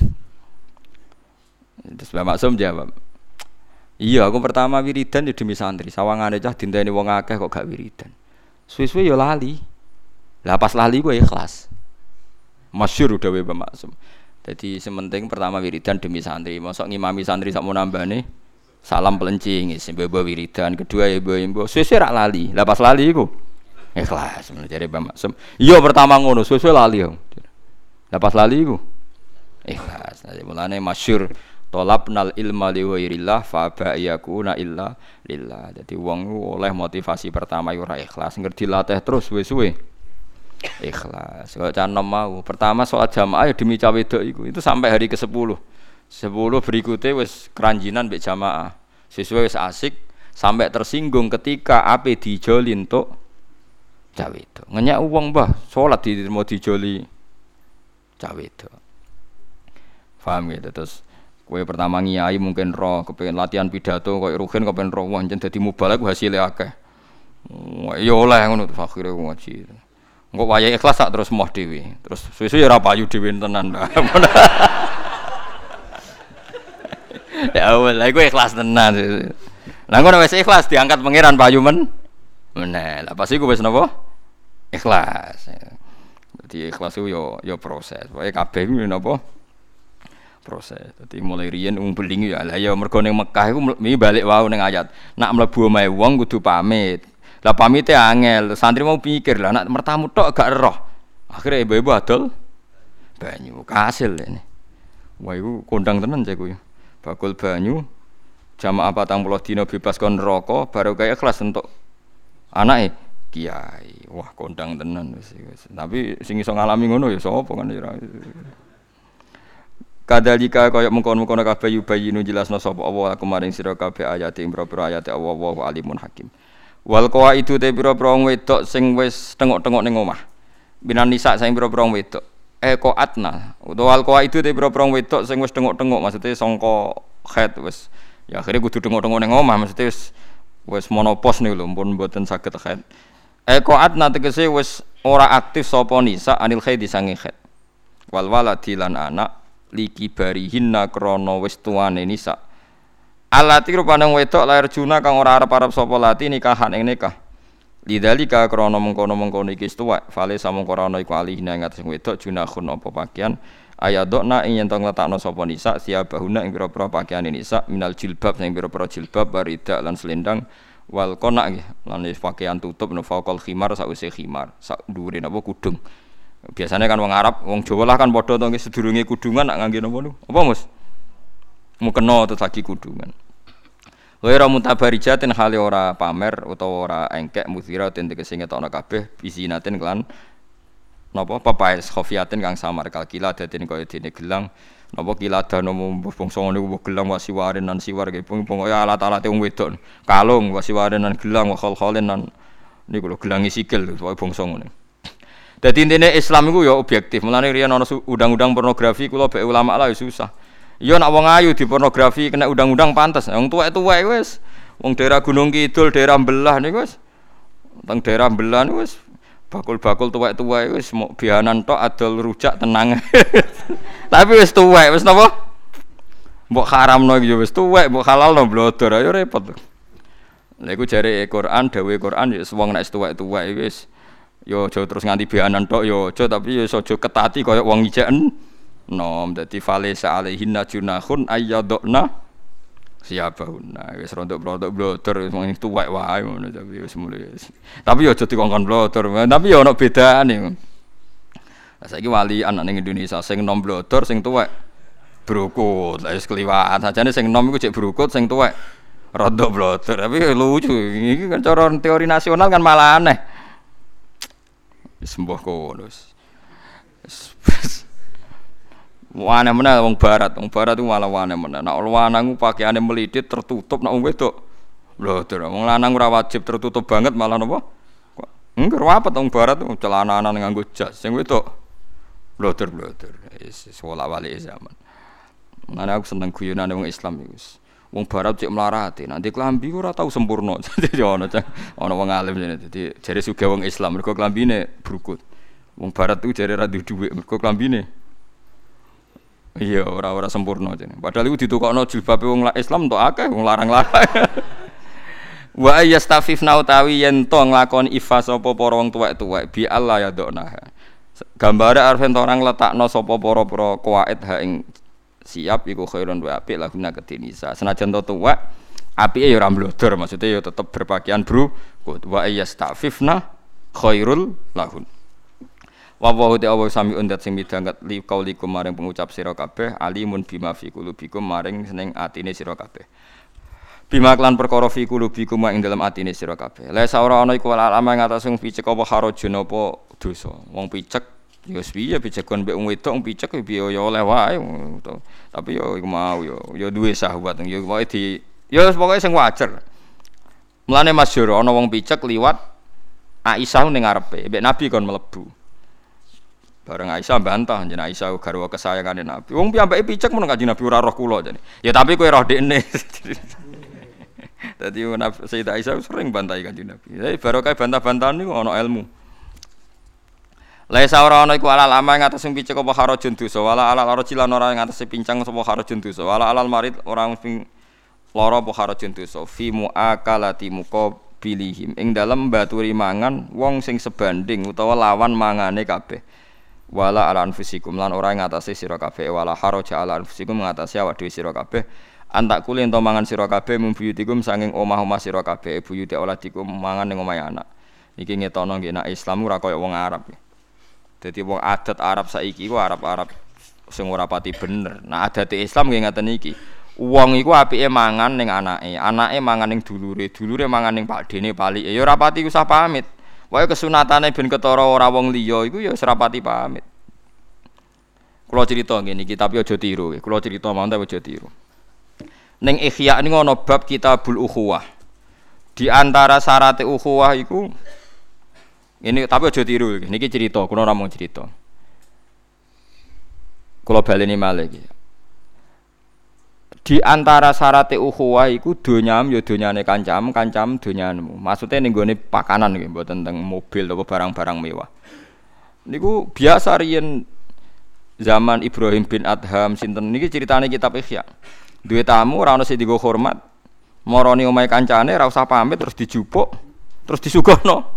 Terus Mbak Maksum jawab, Iya, aku pertama wiridan ya demi santri. Sawangane cah dinteni wong akeh kok gak wiridan. Suwe-suwe ya lali. Lah pas lali gue ikhlas. Masyur udah Mbak Maksum. Jadi sementing pertama wiridan demi santri. Mosok ngimami santri sak mau nambane salam pelencing isi bawa wiridan. Kedua ya bawa imbo. Suwe-suwe rak lali. Lah pas lali iku ikhlas. Jadi Mbak Maksum. Iya pertama ngono, suwe-suwe lali. Lah pas lali iku ikhlas. Mulane masyur nal ilma li ghairillah fa na illa lillah. Jadi wong oleh motivasi pertama ora ikhlas, ngerti latih terus suwe-suwe. Ikhlas. Kalau canom mau, pertama soal jamaah ya demi cawe iku. Itu sampai hari ke-10. 10 berikutnya wis keranjinan mbek jamaah. Sesuai wis asik sampai tersinggung ketika ape dijoli untuk cawe wedok. Ngenyak uang bah, salat di mau dijoli cawe wedok. Paham gitu terus Kue pertama ngiyai mungkin roh, kepengen latihan pidato, kue rugen kepengen roh, wah jadi mubalak hasilnya akeh. Iya oleh ngono terus akhirnya gue ngaji. Engko wayahe ikhlas tak terus moh dewi, Terus suwe-suwe ya ora payu dhewe tenan. ya Allah, gue ikhlas tenan. Lah ngono wis ikhlas diangkat pangeran payu men. Meneh, lah pasti gue wis napa? Ikhlas. Jadi ikhlas itu yo yo proses. Pokoke kabeh kuwi napa? Proses. Jadi mulai riyen wong beling ya lah ya mergo ning Mekah iku balik wau ning ayat. Nak mlebu omahe wong kudu pamit. Lah pamite angel, santri mau pikir lah nak mertamu tok gak roh. Akhirnya ibu-ibu adol banyu kasil ini. Wah iku kondang tenan cek ya. Bakul banyu jamaah patang puluh dino bebas kon rokok baru kayak kelas untuk anak kiai. Wah kondang tenan Tapi sing iso ngalami ngono ya sapa kan ya. Kadalika kaya mengkon-mengkon kabeh yubayinu jelasna sapa Allah aku maring sira kabeh ayat ing pira-pira Allah wa alimun hakim. Wal itu te pira-pira wedok sing wis tengok-tengok ning omah. Binan nisa sing pira-pira wedok. Eh atna. Utawa wal itu te pira-pira wedok sing wis tengok-tengok maksudnya sangka head wis ya akhirnya kudu tengok-tengok ning omah maksudnya wis wis monopos nih lho pun mboten saged head. Eh atna tegese wis ora aktif sapa nisa anil khaid disange khaid. Wal waladi lan anak liki barihinna krono wis tuane nisa alati rupane wedok lahir juna kang ora arep-arep sapa lati nikahan ing nikah. Lidzalika krono mengkono-mengkono iki tuwa fale samung krana iku alihina ing atas wedok junahun apa pakaian. Ayadokna ing yen tong letakno sapa nisa siabahuna ing pira-pira pakaian nisa minal jilbab sing pira-pira jilbab barida lan selendang. Wal kona nggih lan pakaian tutup no faqal khimar sause khimar. Sak dhuwure napa? Kudung Biasanya kan wong Arab, wong Jawa lah kan padha to sedurunge kudungan nak ngangge napa Apa Mus? Mukena terus lagi kudungan. Ghairu mutabarijatin hale ora pamer utawa ora engkek muzira ten tegese ngetokno kabeh bisinatin kelan napa papaes khofiatin kang samar kalkila daden kaya dene gelang. Napa kilada nomo bangsa ngene ku gelang wasiwaren nan siwar ge pung pung ya alat-alate wong wedok. Kalung wasiwaren nan gelang wa khol-kholen nan niku lho gelangi sikil bangsa ngene jadi intinya Islam itu ya objektif. Mulane riyen ana undang-undang pornografi kula be ulama lah ya susah. Ya nak wong ayu di pornografi kena undang-undang pantas. Wong tuwek-tuwek wis wong daerah Gunung Kidul, daerah Belah niku wis teng daerah Belah niku wis bakul-bakul tuwek-tuwek wis mau bianan tok adol rujak tenang. Tapi wis tuwek wis napa? Mbok haramno iki ya wis tuwek, mbok halalno blodor ayo repot. Lha iku jare Quran, dawuhe Quran ya wong nek tuwek-tuwek wis yo aja terus nganti bianan tok yo aja tapi yo aja ketati kaya wong ijeken nom dadi fale alaihinna junahun ayyadna siapahunna wis rontok-rontok blotor wong tuwek wae ngono tapi wis mulai tapi yo aja dikongkon blotor tapi yo ono bedane saiki wali anak ning Indonesia sing nom blotor sing tuwek brukut lah wis kliwat. Sajane sing nom iku cek brukut sing tuwek rontok blotor tapi lucu iki kan cara teori nasional kan malah aneh sembuh kono Wane mana wong barat, wong barat itu malah wane mana. Nak lanang pakaiane melidit tertutup, nak wong wedok blodor. Wong lanang ora wajib tertutup banget malah napa? Enggak apa wong barat celana-celana nganggo jas. Sing wedok blodor-blodor. Wis wala wali zaman. Mana aku seneng guyonane wong Islam iku. Wong barat cek melarati, nanti kelambi ora tau sempurna. Jadi ono ono wong alim jadi Jadi jare suga wong Islam mergo klambine brukut. Wong barat tuh jare ra duwe dhuwit mergo klambine Iya, ora-ora sempurna jane. Padahal iku ditukokno jilbabe wong Islam entuk akeh wong larang-larang. Wa yastafifna utawi yen to nglakoni ifas sapa para wong tuwek-tuwek bi Allah ya dokna. Gambare arfen orang letakno sapa para-para kuwait ha ing siap iku khairun wa apik lahuna kedinisa senajan to tuwa apike ya ora mblodor maksudnya ya tetep berpakaian bro wa yastafifna khairul lahun wa wa ta Allah sami undat sing midanget li kaulikum maring pengucap sira kabeh alimun bima fi qulubikum maring seneng atine sira kabeh Bima klan perkara fi qulubikum ing dalam atine sira kabeh. La saora ana iku alama ing atas sing picek apa harajun apa dosa. Wong picek Ya piye pijakon mbek wong wedok picek ya piye ya oleh wae. Tapi ya iku mau ya ya duwe sahabat ya pokoke di ya pokoke sing wajar. Mulane masyhur ana wong picek liwat Aisyah ning ngarepe, mbek Nabi kon mlebu. Bareng Aisyah bantah jeneng Aisyah garwa kesayangane Nabi. Wong piyambake picek mun kanjeng Nabi ora roh kula jane. Ya tapi kowe roh dekne. Dadi Sayyidah Aisyah sering bantai kanjeng Nabi. Jadi barokah bantah-bantahan niku ana ilmu. Laisa ora ana iku alal ama ing atas picek apa harajun dosa. Wala alal arji lan ora ing atas pincang sapa harajun dosa. Wala alal marid ora ping lara apa harajun dosa. Fi muakalati muqabilihim. Ing dalem baturi mangan wong sing sebanding utawa lawan mangane kabeh. Wala ala anfusikum. Lan ora ing atase sira kabeh. Wala haraja ala anfusikum ngatasi awak dhewe sira kabeh. Antak kuli ento mangan sira kabeh mumbuyutikum sanging omah-omah sira kabeh. Buyute oladikum mangan ning omahe anak. Iki ngetono nggih nek Islam ora kaya wong Arab. ya. Jadi wong adat Arab saiki ku Arab-Arab sing ora pati bener. Nah adat Islam nggih ngaten iki. Wong iku apike mangan ning anake, anake mangan ning dulure, dulure mangan ning pakdene palike. Ya ora pati usah pamit. Wae kesunatane ben ketara ora wong liya iku ya ora pati pamit. Kulo cerita ngene iki tapi aja tiru. Kulo cerita mantap aja tiru. Ning Ihya ini ngono bab Kitabul Ukhuwah. Di antara syarat ukhuwah iku ini tapi aja tiru. Niki cerita, kulo ora mau cerita. Kulo baleni malih iki. Di antara syarat ukhuwah iku donyam ya donyane kancam, kancam donyanmu. Maksudnya ning gone pakanan nggih, mboten teng mobil atau barang-barang mewah. Niku biasa riyen zaman Ibrahim bin Adham sinten niki ceritane kitab Ihya. Duwe tamu ora ono sing digo hormat. Moroni omahe kancane ora usah pamit terus dijupuk, terus disuguhno.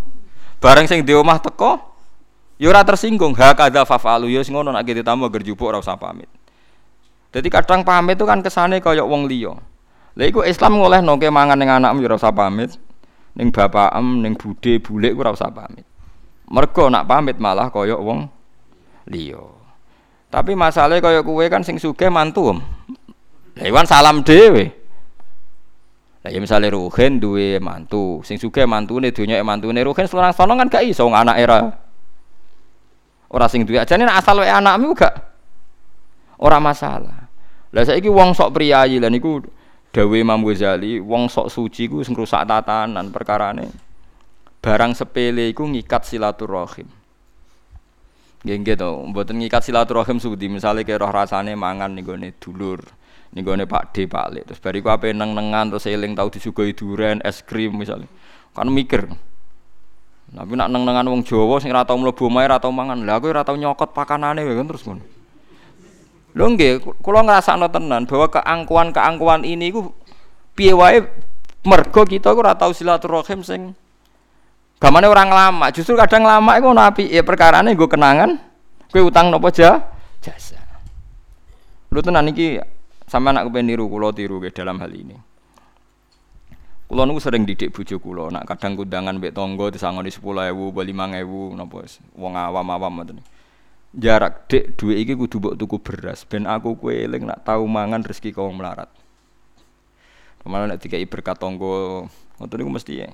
Bareng sing di omah teko ya ora tersinggung. Ha kadza fafalu ya sing ngono nek tamu agar jupuk ora pamit. Jadi kadang pamit itu kan kesane kaya wong liya. Lha Islam ngoleh nongke mangan ning anakmu ya ora usah pamit. Ning bapakem, ning bude, bulik ora pamit. Mergo nak pamit malah kaya wong liya. Tapi masalahnya kaya kue kan sing suge mantu. Lah salam dewe. Lah ya misale Ruhin duwe mantu, sing suge mantune donya mantune Ruhin seorang sono kan gak iso anak era. Ora sing duwe ajane asal wae anakmu gak ora masalah. Lah saiki wong sok priyayi lan iku dawe Imam Ghazali, wong sok suci ku sing rusak tatanan perkarane. Barang sepele iku ngikat silaturahim. Nggih nggih to, mboten ngikat silaturahim sudi, misale kaya roh rasane mangan gone dulur, ning gone Pak D, Pak Le. Terus bariku ape neng-nengan terus eling tau disuguhi duren, es krim misale. Kan mikir. Tapi nak neng-nengan wong Jawa sing ora tau mlebu omahe ora mangan. Lah aku ora tau nyokot pakanane kan terus ngono. Lho nggih, kula ngrasakno tenan bahwa keangkuhan-keangkuhan ini iku piye wae mergo kita ora tau silaturahim sing Gamane orang lama, justru kadang lama itu nabi ya perkara ini gue kenangan, gue utang nopo jasa. Lu tenan iki sama anak gue niru kulo tiru ke dalam hal ini. Kulo nunggu sering didik bujuk kulo, nak kadang kundangan bek tonggo disangoni sepuluh ewu, lima ewu, nopo wong awam-awam ngoten. Jarak dek dua iki kudu mbok tuku beras, ben aku kue eling nak tahu mangan rezeki kau melarat. Kemarin nek dikai berkat tonggo, ngoten niku mesti ya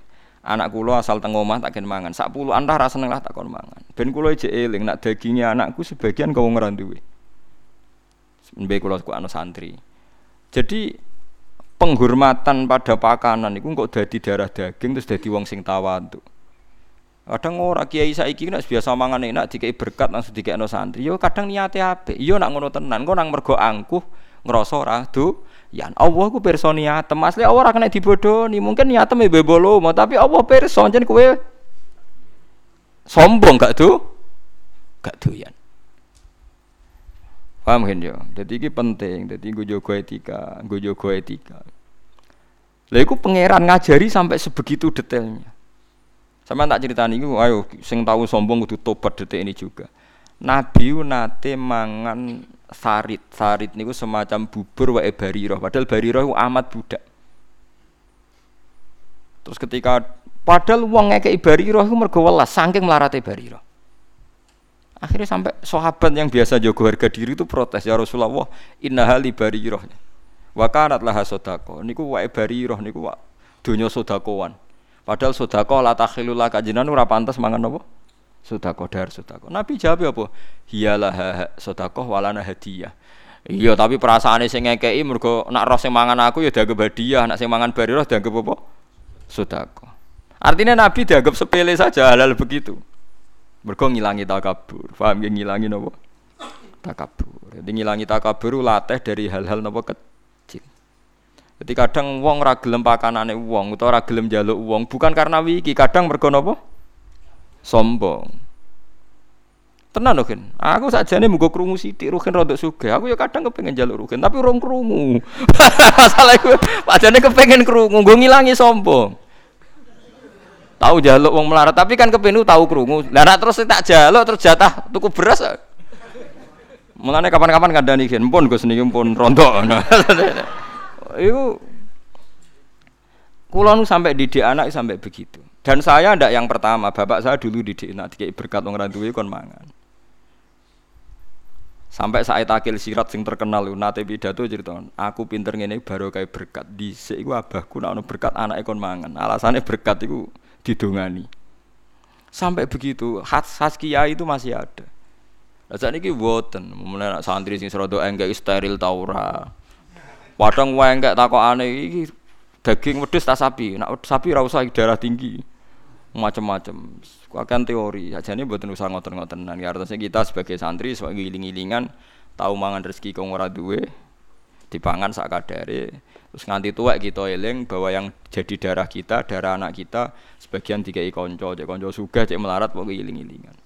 anak kula asal teng omah tak ken mangan. Sak dah rasa seneng lah tak kon mangan. Ben kula ijek eling nak dagingnya anakku sebagian kau ora duwe. Mbek kula ku anu santri. Jadi penghormatan pada pakanan itu kok dadi darah daging terus dadi wong sing tawadhu. Kadang ora kiai saiki nek biasa mangan enak dikai berkat langsung dikekno santri. Yo kadang niate apik. Yo nak ngono tenan, kok nang mergo angkuh ngrasa ora yan Allah ku pirsa niatem asli Allah ora kena dibodoni mungkin niatem e bebolo tapi Allah pirsa jen kowe sombong gak tuh gak doyan paham kan yo jadi ini penting jadi gue jago etika gue jago etika lah iku pangeran ngajari sampai sebegitu detailnya sama tak cerita nih ayo sing tahu sombong kudu tobat detik ini juga Nabi nate mangan sarit. Sarit niku semacam bubur wae bariroh. Padahal bariroh itu amat budak. Terus ketika padahal uang ngekei bariroh itu mergo welas saking melarate bariroh. Akhirnya sampai sahabat yang biasa jago harga diri itu protes ya Rasulullah, inna hali bariroh. Wa kanat laha sodako. Niku wae bariroh niku wa donya sodakoan. Padahal sodako la takhilul kajinan ora pantas mangan apa? sodako dar sodako. Nabi jawab apa? Hiyalah sodako walana hadiah. Iya tapi perasaan sing ngekei mergo nak roh sing mangan aku ya dianggap hadiah, nak sing mangan bariroh dianggap apa? Sodako. Artinya Nabi dianggap sepele saja halal begitu. Mergo ngilangi takabur. Paham ya ngilangi napa? Takabur. Jadi ngilangi takabur latih dari hal-hal napa kecil. Jadi kadang wong ra gelem pakanane wong utawa ra gelem njaluk bukan karena wiki, kadang mergo napa? sombong. Tenan loh aku saja nih mugo kerungu sithik Rukin rodok sugih. Aku ya kadang kepengen jalur Rukin, tapi urung kerungu. Masalah iku padane kepengen kerungu, gue ngilangi sombong. Tahu jaluk wong melarat, tapi kan kepengen tahu kerungu. Lah terus tak jaluk terus jatah tuku beras. Mulane kapan-kapan kandhani gen pun Gus niki pun rontok. Iku kula sampai didik anak sampai begitu. Dan saya ndak yang pertama, bapak saya dulu didik nak dikei berkat wong ra duwe kon mangan. Sampai saat akil sirat sing terkenal nate pidato cerita, aku pinter ngene baru kayak berkat dhisik iku abahku nak berkat anak kon mangan. Alasannya berkat iku didongani. Sampai begitu, khas kiai itu masih ada. Lah sakniki mboten, mulane santri sing serodo enggak steril ta. Padang wae enggak takokane iki daging wedhus ta sapi. Nak sapi ora usah darah tinggi. Macam-macam. Akan teori. Ajane mboten usah ngoten-ngotenan. Ya artinya kita sebagai santri sebagai giling-gilingan tahu mangan rezeki kong ora duwe dipangan sak kadare terus nganti tua kita eling bahwa yang jadi darah kita darah anak kita sebagian tiga konco cek konco suga cek melarat pokoknya iling-ilingan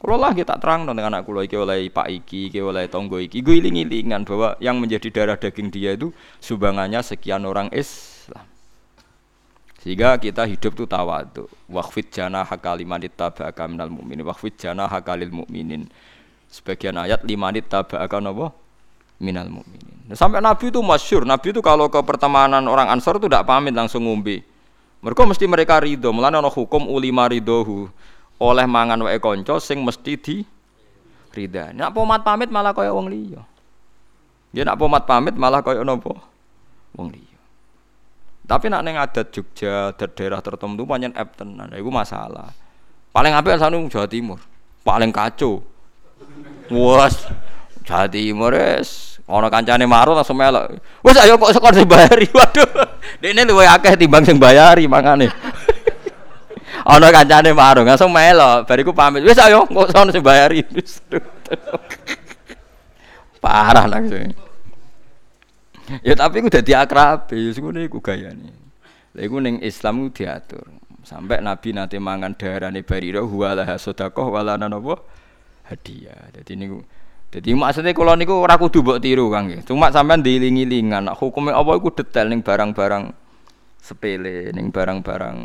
kalau lah kita terang dengan anak kulo oleh pak iki, iki oleh tonggo iki, gue iling-ilingan bahwa yang menjadi darah daging dia itu sumbangannya sekian orang Islam. Sehingga kita hidup tuh tawadu. Waqfid jana hakalimanit tabaka minal mu'minin. Waqfid jana hakalil mu'minin. Sebagian ayat limanit tabaka apa? Minal mu'minin. Nah, sampai Nabi itu masyur. Nabi itu kalau ke pertemanan orang Ansor itu tidak pamit langsung ngumbi. Mereka mesti mereka ridho. Mulanya hukum ulima ridhohu oleh mangan wae kanca sing mesti di ridani. Nak pomat pamit malah kaya wong liya. Ya nak pomat pamit malah kaya napa? Wong liya. Tapi nak ning adat Jogja, adat daerah tertentu pancen ep tenan. Iku masalah. Paling apik sanu Jawa Timur. Paling kacau. Wes Timur wis. Ana kancane marut langsung melok. Wes ayo kok sekor sing bayari. Waduh. Dene luwe akeh timbang sing bayari mangane. ana kancane marung langsung melo bariku pamit. Wis ayo kok sono sing bayari. Parah langsung ya tapi ku dadi akrab ya ngono iku gayane. Lha iku ning Islam ku diatur. Sampai Nabi nanti mangan darane barira huwalah sedekah walana napa? Hadiah. Dadi niku jadi maksudnya kalau niku ora kudu mbok tiru Kang Cuma sampean diiling-ilingan hukumnya apa iku detail ning barang-barang sepele ning barang-barang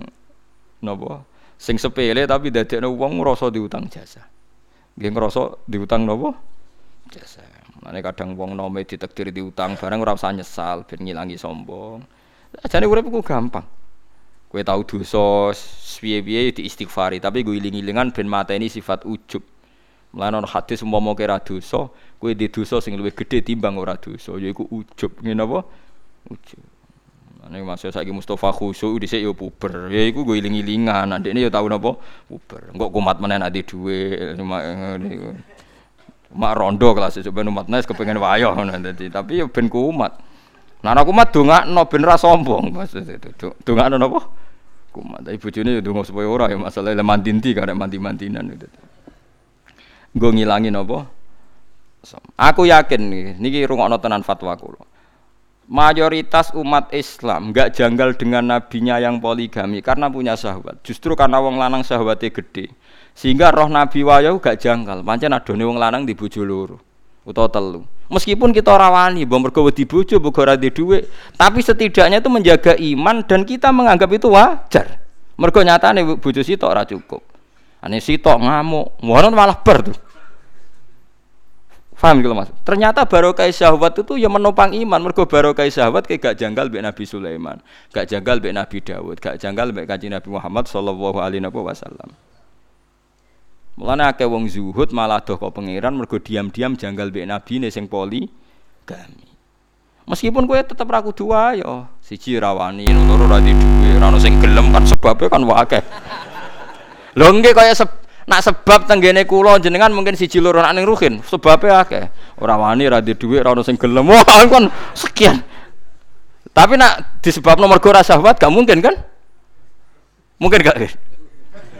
napa sing sepele tapi dadekno wong ngrasa diutang jasa nggih ngrasa diutang napa jasa Mane kadang wong nome ditakdir diutang barang ora usah nyesal ben ngilangi sombong jane urip ku gampang kowe tau dosa piye-piye diistighfari tapi gue iling-ilingan ben mateni sifat ujub Mulane ana hadis umpama kira dosa, kowe di dosa sing luwih gedhe timbang ora dosa, yaiku ujub. Ngene apa? Ujub. Ane masih saiki Mustafa khusyuk dhisik yo puber. Ya iku gue iling-ilingan. Adikne yo tau napa? Puber. Engko kumat menen ade dhuwit. Mak rondo kelas coba umat nes kepengen wayo ngono dadi. Tapi yo ben kumat. Nah aku kumat dongakno ben ra sombong maksud itu. Dongakno napa? Kumat. Tapi bojone yo donga supaya ora ya masalah le mandinti karek mandi-mandinan itu. Gue ngilangin apa? Aku yakin nih, niki rungokno tenan fatwa kula mayoritas umat Islam nggak janggal dengan nabinya yang poligami karena punya syahwat. Justru karena wong lanang syahwatnya gede. Sehingga roh Nabi wayo gak janggal. Pancen adone wong lanang di bojo loro utawa telu. Meskipun kita rawani, bom mergo di bojo, mbok ora di dhuwit, tapi setidaknya itu menjaga iman dan kita menganggap itu wajar. Mergo nyatane bojo sitok ora cukup. Ane sitok ngamuk, malah ber tuh. Faham gitu mas? Ternyata barokah syahwat itu ya menopang iman. Mergo barokah syahwat kayak gak janggal be Nabi Sulaiman, gak janggal be Nabi Dawud, gak janggal be kanjeng Nabi Muhammad Sallallahu Alaihi Wasallam. Mulane akeh wong zuhud malah doh kok pangeran mergo diam-diam janggal be Nabi ne sing poli kami. Meskipun kue tetap ragu dua yo, siji rawani, loro ra duwe, ra sing gelem kan sebabnya kan wae. Lho nggih kaya Nak sebab tenggene kula jenengan mungkin siji loro nak ning ruhin, sebabe akeh. Ora wani ra dhuwit, ora ono sing gelem. Wah, kan sekian. Tapi nak disebab nomor ora syahwat gak mungkin kan? Mungkin gak?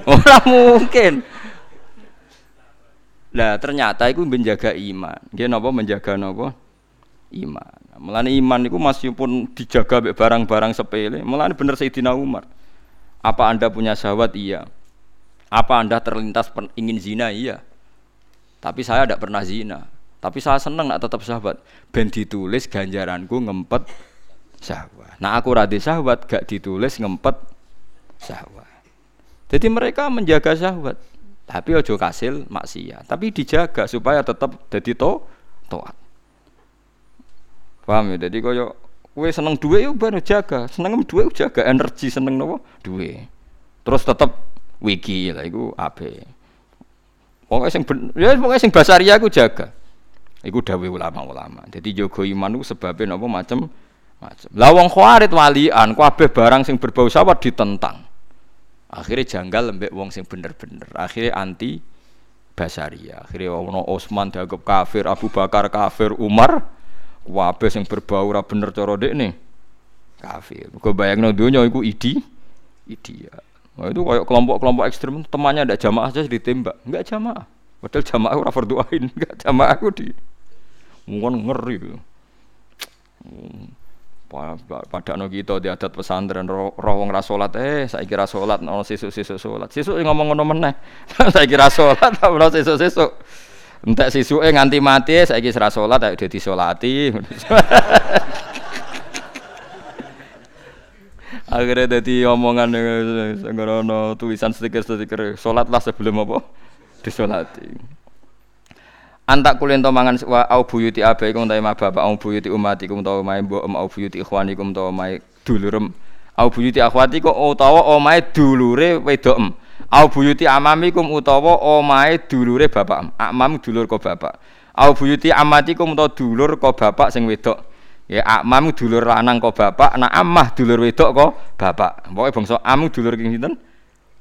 Ora mungkin. Lah ternyata itu menjaga iman. Nggih napa menjaga napa? Iman. Mulane iman itu masih pun dijaga barang-barang sepele. Mulane bener Sayyidina Umar. Apa Anda punya syahwat? Iya. Apa Anda terlintas ingin zina? Iya. Tapi saya tidak pernah zina. Tapi saya senang nak tetap sahabat. Ben ditulis ganjaranku ngempet sahabat. Nah aku radhi sahabat gak ditulis ngempet sahabat. Jadi mereka menjaga sahabat. Tapi ojo kasil maksiat. Tapi dijaga supaya tetap jadi to toat. Paham ya? Jadi koyo kue seneng duit yuk baru jaga. Seneng duit jaga energi seneng nopo duit. Terus tetap wiki lah iku ape. Pokoknya sing ya pokoknya sing basaria aku jaga. Iku dawuh ulama-ulama. Jadi jogo iman itu sebabnya napa macam macam. Lah wong khawarit walian kabeh barang sing berbau sawat ditentang. Akhirnya janggal lembek wong sing bener-bener. Akhirnya anti basaria. Akhirnya ono Osman dianggap kafir, Abu Bakar kafir, Umar kabeh sing berbau ora bener cara nih kafir. Kau bayangno dunia iku idi ya. Nah, itu kayak kelompok-kelompok ekstrem temannya ada jamaah saja ditembak, enggak jamaah. Padahal jamaah ora fardu ain, enggak jamaah aku di mungkin ngeri. Pada no kita di adat pesantren roh, roh wong rasolat eh saya kira solat no sisuk sisuk solat sisuk ngomong ngono meneh. Saya kira solat tapi no sisuk sisuk entek sisuke nganti mati saya kira solat ayo jadi solati akhirnya jadi omongan senggono tulisan stiker-stiker solat lah sebelum apa? Disolati. Antak kulen to mangan wa au buyuti abaikum ta ma bapak au buyuti umatikum ta ma mbok au buyuti ikhwanikum ta ma dulurem. Au buyuti akhwatikum utawa omahe dulure wedok au buyuti amamikum utawa omahe dulure bapak amam dulur ko bapak. Au buyuti amatikum utawa dulur ko bapak sing wedok ya amam dulur lanang ko bapak nak amah dulur wedok ko bapak pokoke bangsa am dulur sinten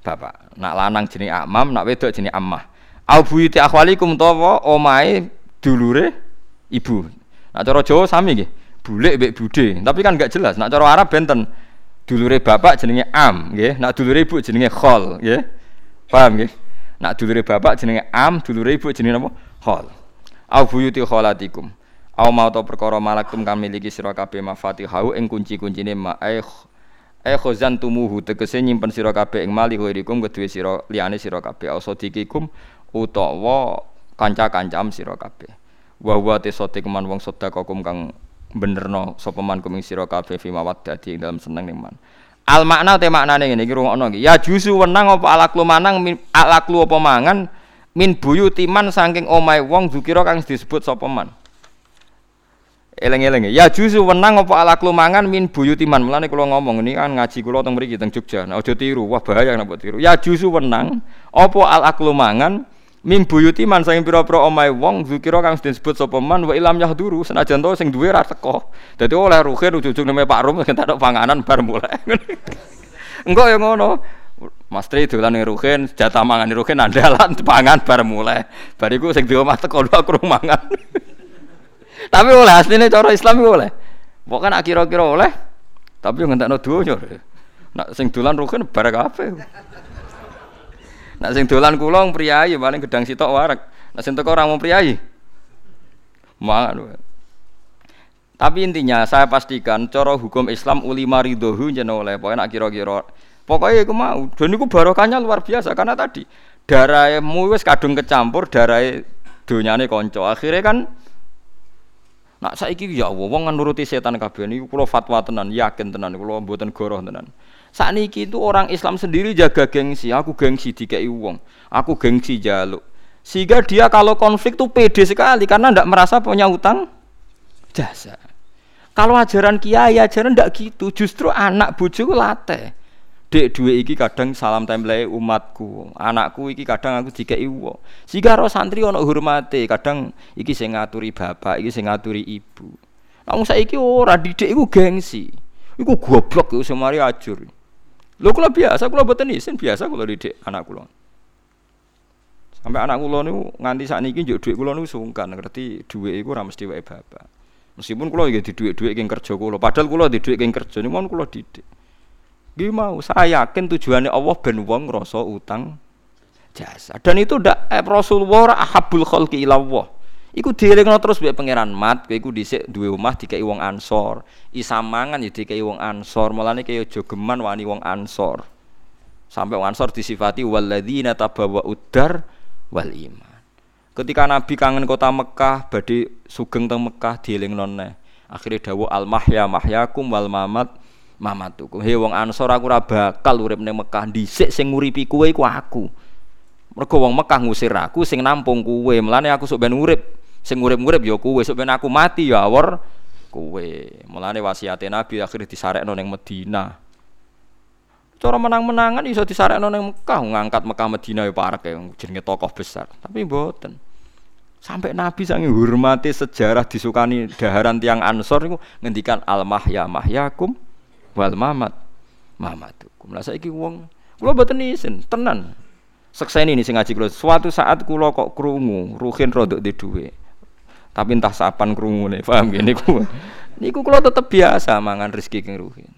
bapak nak lanang jenenge amam nak wedok jenenge amah Au buyuti akhwalikum utawa omahe dulure ibu. Nak cara Jawa sami nggih. Bulik mbek bude, tapi kan enggak jelas. Nak cara Arab benten. Dulure bapak jenenge am, nggih. Nak dulure ibu jenenge khol, nggih. Paham nggih? Nak dulure bapak jenenge am, dulure ibu jenenge apa? Khol. Au buyuti kholatikum. Au mau to perkara malaktum kang miliki sira kabeh mafatihahu ing kunci-kuncine ma eh eh khozan tumuhu tegese nyimpen sira kabeh ing mali ghirikum kedue sira liyane sira kabeh au sadiqikum utawa kanca-kancam sira kabeh. Wa wa te sote keman wong sedekah kang benerno sapa man kuming sira kabeh fi mawaddati ing dalam seneng ning man. Al makna te maknane ngene iki rungokno iki. Ya jusu wenang apa alaklu manang alaklu apa mangan min buyuti man saking omahe wong zukira kang disebut sapa man. Eleng-eleng ya jusu wenang apa alaklu mangan min buyuti man. Mulane kula ngomong ini kan ngaji kula teng mriki teng Jogja. Nah aja tiru, wah bahaya nek tiru. Ya jusu wenang apa alaklu mangan Mim buyuti man saking pira-pira omahe wong zikira kang disebut sapa man wa ilam yahduru senajan to sing duwe ra teko. Dadi oleh ruhin ujug-ujug neme Pak Rum entek panganan bar mulai. Engko ya ngono. Mas Tri dolan ning ruhin jatah mangan ruhin andalan pangan bar mulai. Bariku sing di omah teko aku mangan. Tapi oleh asline cara Islam oleh. Pokoke nak kira-kira oleh. Tapi yo ngentekno donya. Nak sing dolan ruhin bar kabeh. Nak sing dolan kula priyayi paling gedang sitok warak. Nak sing teko ora mau priyayi. Mangan. Tapi intinya saya pastikan cara hukum Islam ulima ridhohu jeneng oleh pokoknya nak kira-kira pokoknya iku mau dan iku barokahnya luar biasa karena tadi darahmu wis kadung kecampur darah donyane kanca akhirnya kan nak saiki ya Allah wong nuruti setan kabeh niku kula fatwa tenan yakin tenan kula mboten goroh tenan saat niki itu orang Islam sendiri jaga gengsi. Aku gengsi dikai uang. Aku gengsi jaluk. Sehingga dia kalau konflik tuh pede sekali karena tidak merasa punya utang jasa. Kalau ajaran kiai ajaran tidak gitu. Justru anak bojoku late. Dek dua iki kadang salam template umatku. Anakku iki kadang aku dikai uang. Sehingga roh santri ono hormati. Kadang iki sing ngaturi bapak, iki sing ngaturi ibu. Namun saiki ora didik iku gengsi. Iku goblok iku semari ajur. Lho kula biasa kula boten isin biasa kula didik anak kula. Sampai anak kula niku nganti sakniki njuk dhuwit kula niku sungkan ngerti dhuwit iku ora mesti wae bapak. Meskipun kula nggih di dhuwit-dhuwit king kerja kula, padahal kula di dhuwit king kerja niku kula didik. Nggih mau, saya yakin tujuannya Allah ben wong ngrasa utang jasa. Dan itu ndak eh, Rasulullah ahabul khalqi ila Allah. Iku dielingno terus mbek pangeran mat, kowe iku dhisik duwe omah dikai wong Ansor. Isa mangan ya dikai wong Ansor. Mulane kaya aja geman wani wong Ansor. Sampai wong Ansor disifati walladzina tabawa udar wal iman. Ketika Nabi kangen kota Mekah, badhe sugeng teng Mekah dielingno neh. Akhire dawuh al mahya mahyakum wal mamat mamatukum. He wong Ansor aku ora bakal urip ning Mekah dhisik sing nguripi kowe iku aku. Mergo wong Mekah ngusir aku sing nampung kowe. Mulane aku sok ben urip Sing urip-urip ya kowe, sok ben aku mati ya awor kowe. Mulane wasiate Nabi akhirnya disarekno ning Madinah. Cara menang-menangan iso disarekno ning Mekah, ngangkat Mekah Madinah ya parek ya jenenge tokoh besar. Tapi mboten. Sampai Nabi sangi hormati sejarah disukani daharan tiang Ansor niku ngendikan al mahya mahyakum wal mamat mamatukum. Lah saiki wong kula mboten isin, tenan. Sekseni ini sing ngaji kula. Suatu saat kula kok krungu, ruhin rodok di duwe. Tapi entah sapan krungune, paham gini niku. Niku kula tetep biasa mangan rezeki keng ruhin.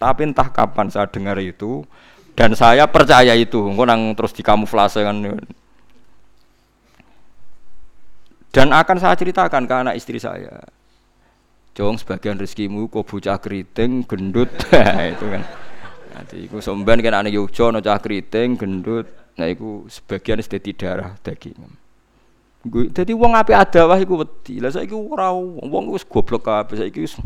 Tapi entah kapan saya dengar itu dan saya percaya itu, engko nang terus dikamuflase kan. Dan akan saya ceritakan ke anak istri saya. Jong sebagian rezekimu kok bocah keriting, gendut, itu kan. Nanti iku somben kan anak Yogyo, no cah keriting, gendut, Nah iku sebagian sedeti darah daging. Gue jadi wong ape ada wah iku wedi. Lah saiki ora wong wis goblok kabeh saiki wis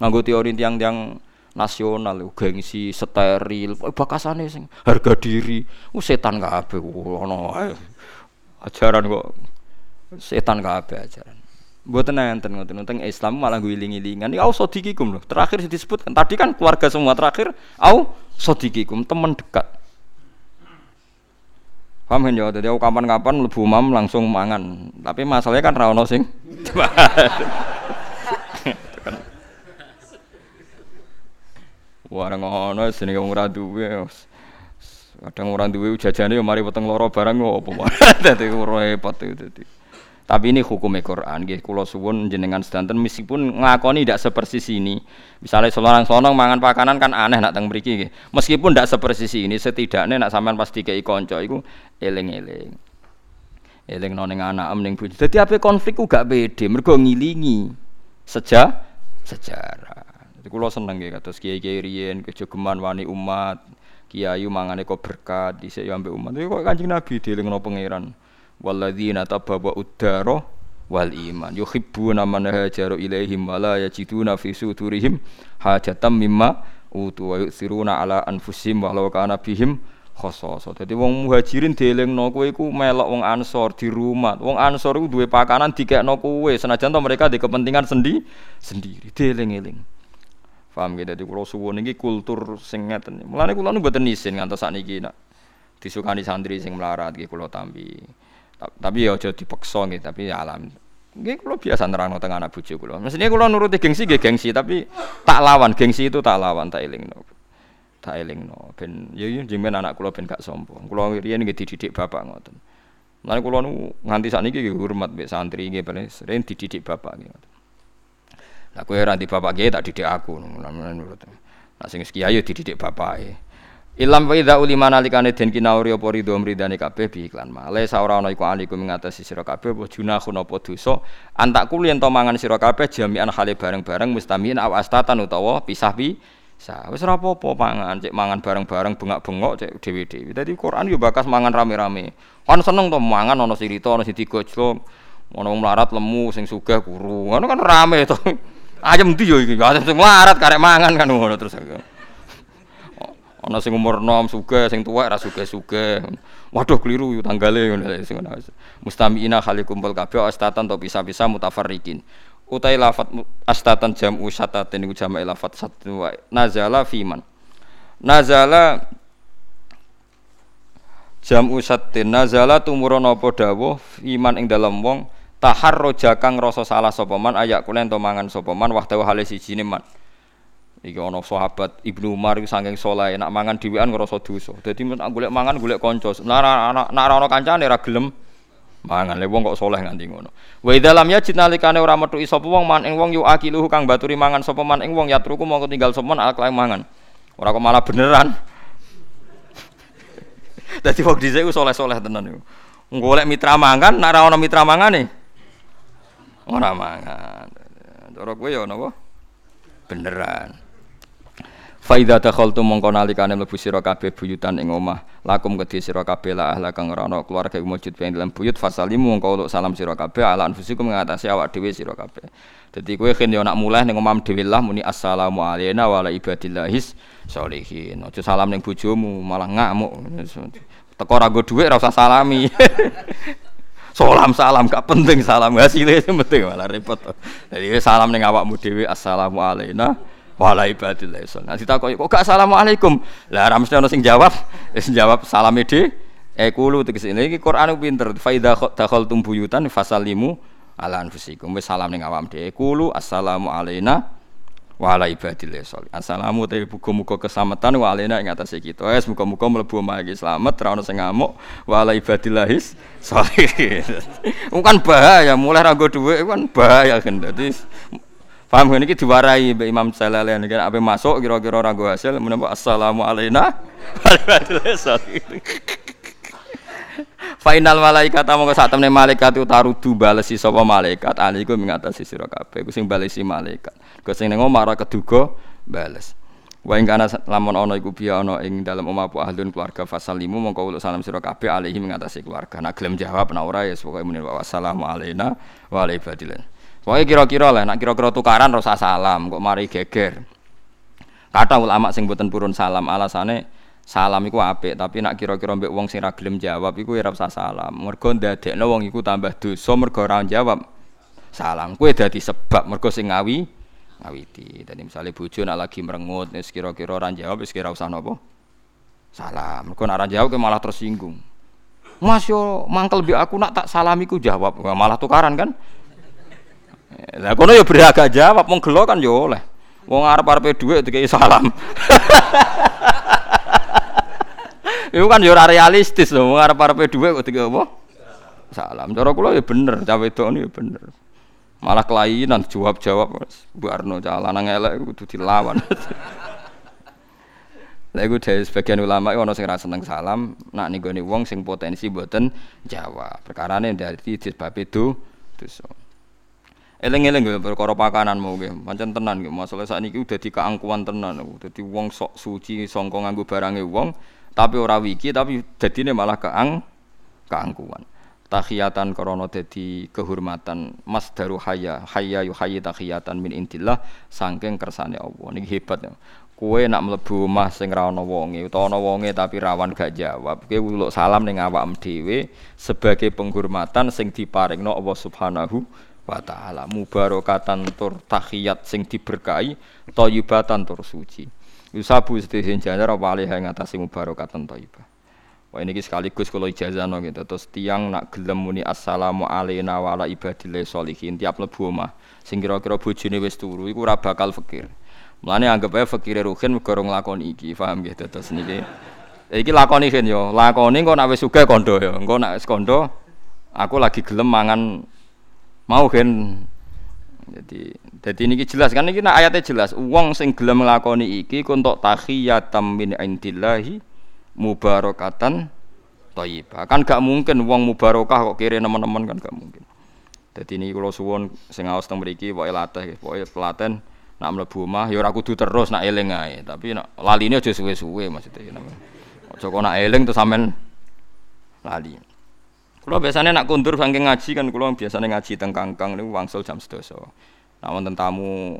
nganggo teori tiang-tiang nasional gengsi steril bakasane sing harga diri uh, setan kabeh ono ajaran kok setan kabeh ajaran Buat enten ngoten teng Islam malah gue iling-ilingan. Ya au sodikikum loh. Terakhir disebut tadi kan keluarga semua terakhir au sodikikum teman dekat. Paham kan ya? Jadi aku kapan-kapan lebu mam langsung mangan. Tapi masalahnya kan rawon sing. Wah, ngono sini wong ora duwe. Kadang ora duwe jajane yo mari weteng loro barang opo. Dadi repot itu. Tapi ini hukum Quran, nggih kula suwun jenengan sedanten meskipun ngakoni tidak sepersis ini. Misalnya seorang sonong mangan pakanan kan aneh nak teng mriki nggih. Meskipun tidak sepersis ini, setidaknya nak sampean pas dikei kanca iku eling-eling. Eling nang ning anak ning bojo. Dadi ape konflik ku gak pede, mergo ngilingi seja sejarah. Jadi kula seneng nggih kados kiai-kiai riyen kejogeman wani umat, kiai mangane kok berkat yo ambek umat. Kok Kanjeng Nabi dielingno pangeran walladzina tabawwa uddara wal iman yuhibbuna man hajaru ilaihim wa la yajiduna fi sudurihim hajatan mimma utu wa yusiruna ala anfusihim walau kana bihim khososo. Dadi wong muhajirin dielingno kowe iku melok wong ansor di rumah. Wong ansor iku duwe pakanan dikekno kowe senajan to mereka di kepentingan sendi sendiri dieling-eling. Paham gitu, jadi kalau suwun ini kultur sing ngeten. Mulane kula nu mboten isin ngantos sakniki nak disukani santri sing melarat iki kula tampi. Tapi ya aja dipaksa gitu, tapi ya alam. Nggih kula biasa nerangno teng anak bojo kula. Mestine kula nuruti gengsi nggih gengsi, tapi tak lawan gengsi itu tak lawan tak elingno. Tak elingno ben ya ya jenengan anak kula ben gak sombong. Kula riyen nggih dididik bapak ngoten. Lan kula nu nganti sakniki nggih hormat mbek santri nggih ben sering dididik bapak nggih. Lah kowe ora di bapak nggih tak didik aku. Nah sing kiai dididik bapake. Ilam wa idza ulima nalikane den kinauri apa ridho mridane kabeh bi iklan male saora ana iku alikum ngatasi sira kabeh apa junahun apa dosa. Antak kuli ento mangan sira kabeh jami'an hale bareng-bareng mustamin aw astatan utawa pisah pi wis ora apa-apa mangan cek mangan bareng-bareng bengak-bengok cek dhewe-dhewe dadi Quran yo bakas mangan rame-rame. Kan seneng to mangan ana sirita ana sing digojlok ana melarat lemu sing sugih kuru ngono kan rame to. Ayam ndi yo iki? Ayam sing melarat karek mangan kan ngono terus Ana sing umur nom suge, sing tuwa ra suge-suge. Waduh keliru tanggale ngono sing ngono. Mustamiina khali kumpul kabeh astatan to bisa-bisa mutafarriqin. Utai lafat astatan jam usatatin niku jama'i lafat satu wa nazala fiman. Nazala jam usatin nazala tumurun apa dawuh fiman ing dalam wong taharroja kang rasa salah sapa man ayak kulen to mangan sapa man wahdahu hale siji man. Iki ana sahabat Ibnu Umar iku saking saleh nak mangan dhewean ngrasa dosa. Dadi nek golek mangan golek kanca. Nek nek ana kancane ora gelem mangan. Le wong kok saleh nganti ngono. Wa idza lam yajid nalikane ora metu sapa wong man ing wong yu akiluhu kang baturi mangan sapa man ing wong yatruku mongko tinggal sapa man alak mangan. Ora kok malah beneran. Dadi wong dhisik ku saleh-saleh tenan iku. Golek mitra mangan, nek ora ana mitra mangane ora mangan. Cara kowe ya napa? Beneran. Fa idza dakhaltum mongko nalikane mlebu sira kabeh buyutan ing omah lakum kedhi sira kabeh la ahla kang ora ana keluarga mujud ing dalam buyut fasalimu mongko salam sira kabeh ala anfusikum ngatasi awak dhewe sira kabeh. Dadi kowe khen yo nak mulai ning omah dhewe lah muni assalamu alayna wa ala ibadillahis sholihin. Aja salam ning bojomu malah ngamuk. Teko ora go dhuwit ora usah salami. salam salam gak penting salam hasilnya penting malah repot. Jadi salam ning awakmu dhewe assalamu alayna wala ibadillah isun. Nah ditakoki kok gak assalamualaikum. Lah ora mesti sing jawab, wis jawab salame de e kulu tegese ini iki Quran pinter. Fa idza dakhaltum buyutan fasalimu ala anfusikum. Wis salam ning awam de kulu assalamu alaina wa ala ibadillah sholih. Assalamu te muga-muga keselamatan wa alena ing atase kita. Wes muga-muga mlebu omah iki slamet ora ono sing ngamuk wa ala ibadillah sholih. kan bahaya, mulai ra nggo dhuwit kan bahaya kan. Dadi paham kan iki diwarai Mbak Imam Jalalain kan ape masuk kira-kira ora nggo hasil menapa assalamu sholih. Final malaikat mongko sak temne malaikat itu tarudu balesi sapa malaikat aliku mengatasi sira kabeh. Ku sing balesi malaikat. Ku sing ning omah keduga bales. Wa ing kana lamun ana iku biya ana ing dalem omah apa ahlun keluarga fasalimu mongko uluk salam sira kabeh alihi mengatasi keluarga. Nak gelem jawab nek ora ya pokoke muni wassalamu alaina wa Pokoke kira-kira lah nak kira-kira tukaran rasa salam kok mari geger. Kata ulama sing boten purun salam alasane salam iku apik tapi nak kira-kira mbek wong sing ra gelem jawab iku ora usah salam. Mergo ndadekno wong iku tambah dosa mergo ora jawab salam. Kuwi dadi sebab mergo sing ngawi ngawiti. Dadi misale bojo nak lagi merengut wis kira-kira ora jawab wis kira usah salam. Mergo nak ora jawab malah tersinggung. Mas yo mangkel bi aku nak tak salamiku jawab. Malah tukaran kan lah kono yo beragak jawab wong gelo kan yo oleh wong arep-arepe dhuwit dikai salam Iku kan ora realistis lho, wong arep-arepe dhuwit kok tiga apa? Salam. Cara kula ya bener, cawe wedok ya bener. Malah kelainan jawab-jawab Bu Arno cah lanang elek kudu dilawan. Lha iku dari sebagian ulama ono sing ra seneng salam, nak ninggone wong sing potensi mboten jawab. Perkarane dadi disebab itu dosa. Eleng-eleng nggih perkara pakananmu nggih. Pancen tenan nggih. Masalah sakniki udah dikaangkuan tenan. Dadi wong sok suci sangka nganggo barange wong, tapi ora wiki tapi dadine malah keang keangkuhan tahiyatan korona dadi kehormatan mas daru hayya hayya yu hayya tahiyatan min intillah saking kersane Allah niki hebat ya kue nak mlebu omah sing ra ana wonge utawa ana wonge tapi rawan gak jawab kowe uluk salam ning awakmu dhewe sebagai penghormatan sing diparingno Allah Subhanahu wa taala mubarakatan tur tahiyat sing diberkahi thayyibatan tur suci Yusabu sedhesin jajar apa alih ing atase mubarakatan thayyibah. Wah ini sekaligus kalau ijazah no gitu. Terus tiang nak gelem muni assalamu alaina wa ala ibadillah tiap lebu omah. Sing kira-kira bojone wis turu iku ora bakal fakir. Mulane anggap ae fakire ruhin mergo nglakoni iki, paham gitu terus niki. Iki lakoni yo, lakoni kok nak wis sugih kondo yo. Engko nak kondo aku lagi gelem mangan mau kan jadi jadi ini jelas kan ini ayatnya jelas. Uang sing gelem nglakoni iki untuk tahiyatam min indillahi mubarakatan thayyibah. Kan gak mungkin uang mubarakah kok kiri teman-teman kan gak mungkin. Jadi ini kalau suwon sing aos teng mriki pokoke latih, pokoke pelaten nak mlebu omah ya ora kudu terus nak eling ae, tapi nak laline aja suwe-suwe maksudnya. Aja kok nak eling terus sampean lali. Kalau biasanya nak kundur saking ngaji kan kalau biasanya ngaji teng kangkang niku wangsul jam sedoso. Nah wonten tamu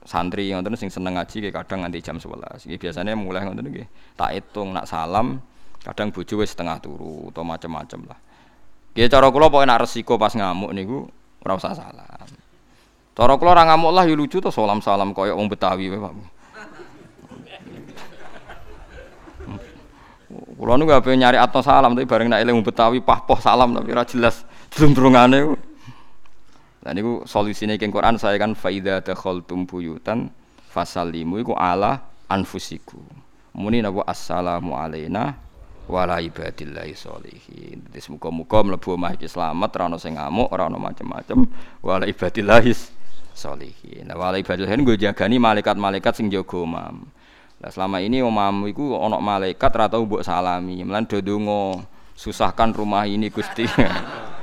santri ngoten sing seneng ngaji kayak kadang nganti jam 11. Iki biasanya mulai ngoten nggih. Tak hitung nak salam kadang bojo setengah turu atau macam-macam lah. Nggih cara kula pokoke nak resiko pas ngamuk niku ora usah salam. Cara kula ora ngamuk lah ya lucu to salam-salam koyo wong Betawi wae. Kulo nu gak nyari atau salam tapi bareng nak eling Betawi pah-poh salam tapi ora jelas jlumbrungane. Nah niku solusine ing Quran saya kan faida dakhaltum buyutan fasalimu iku ala anfusiku. Muni napa assalamu alaina wa ala ibadillahi sholihin. Dadi muga-muga mlebu omah iki slamet ora ono sing ngamuk, ora ono macem-macem wa ala ibadillahi sholihin. Nah, wa ala ibadillahi nggo jagani malaikat-malaikat sing jaga omah. Lah selama ini omahmu iku ono malaikat ora tau mbok salami. Mlan do susahkan rumah ini Gusti.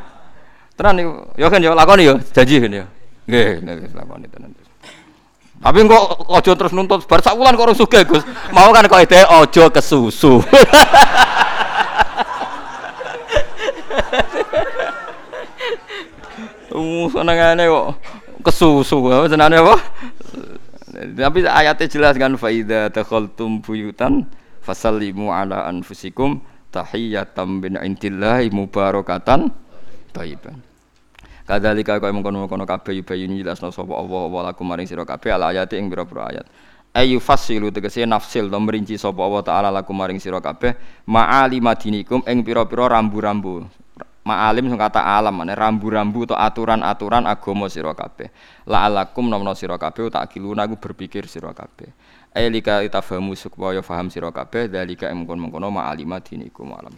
Tenan niku. Ya kan ya lakoni ya, janji kan ya. Nggih lakoni tenan. Tapi kok aja terus nuntut bar sak wulan kok ora sugih, Gus. Mau kan kok ide aja kesusu. Uh, senengane kok kesusu, senengane apa? Tapi ayatnya jelas kan faida takhaltum buyutan fasallimu ala anfusikum tahiyatam bin intillahi mubarakatan thayyiban. Kadzalika kaya mengkono-kono kabeh yubayyin jelasna sapa Allah wa lakum maring sira kabeh al ayati ing pira-pira ayat. Ayu fasilu tegese nafsil to merinci sapa Allah taala lakum maring sira kabeh ma'ali madinikum ing pira-pira rambu-rambu ma'alim sing kata alam mana rambu-rambu atau aturan-aturan agama sira kabeh. La'alakum nomno sira kabeh tak kiluna aku berpikir sira kabeh. Ailika itafahamu supaya faham sira kabeh dalika mengkon-mengkono ma'alima dinikum alam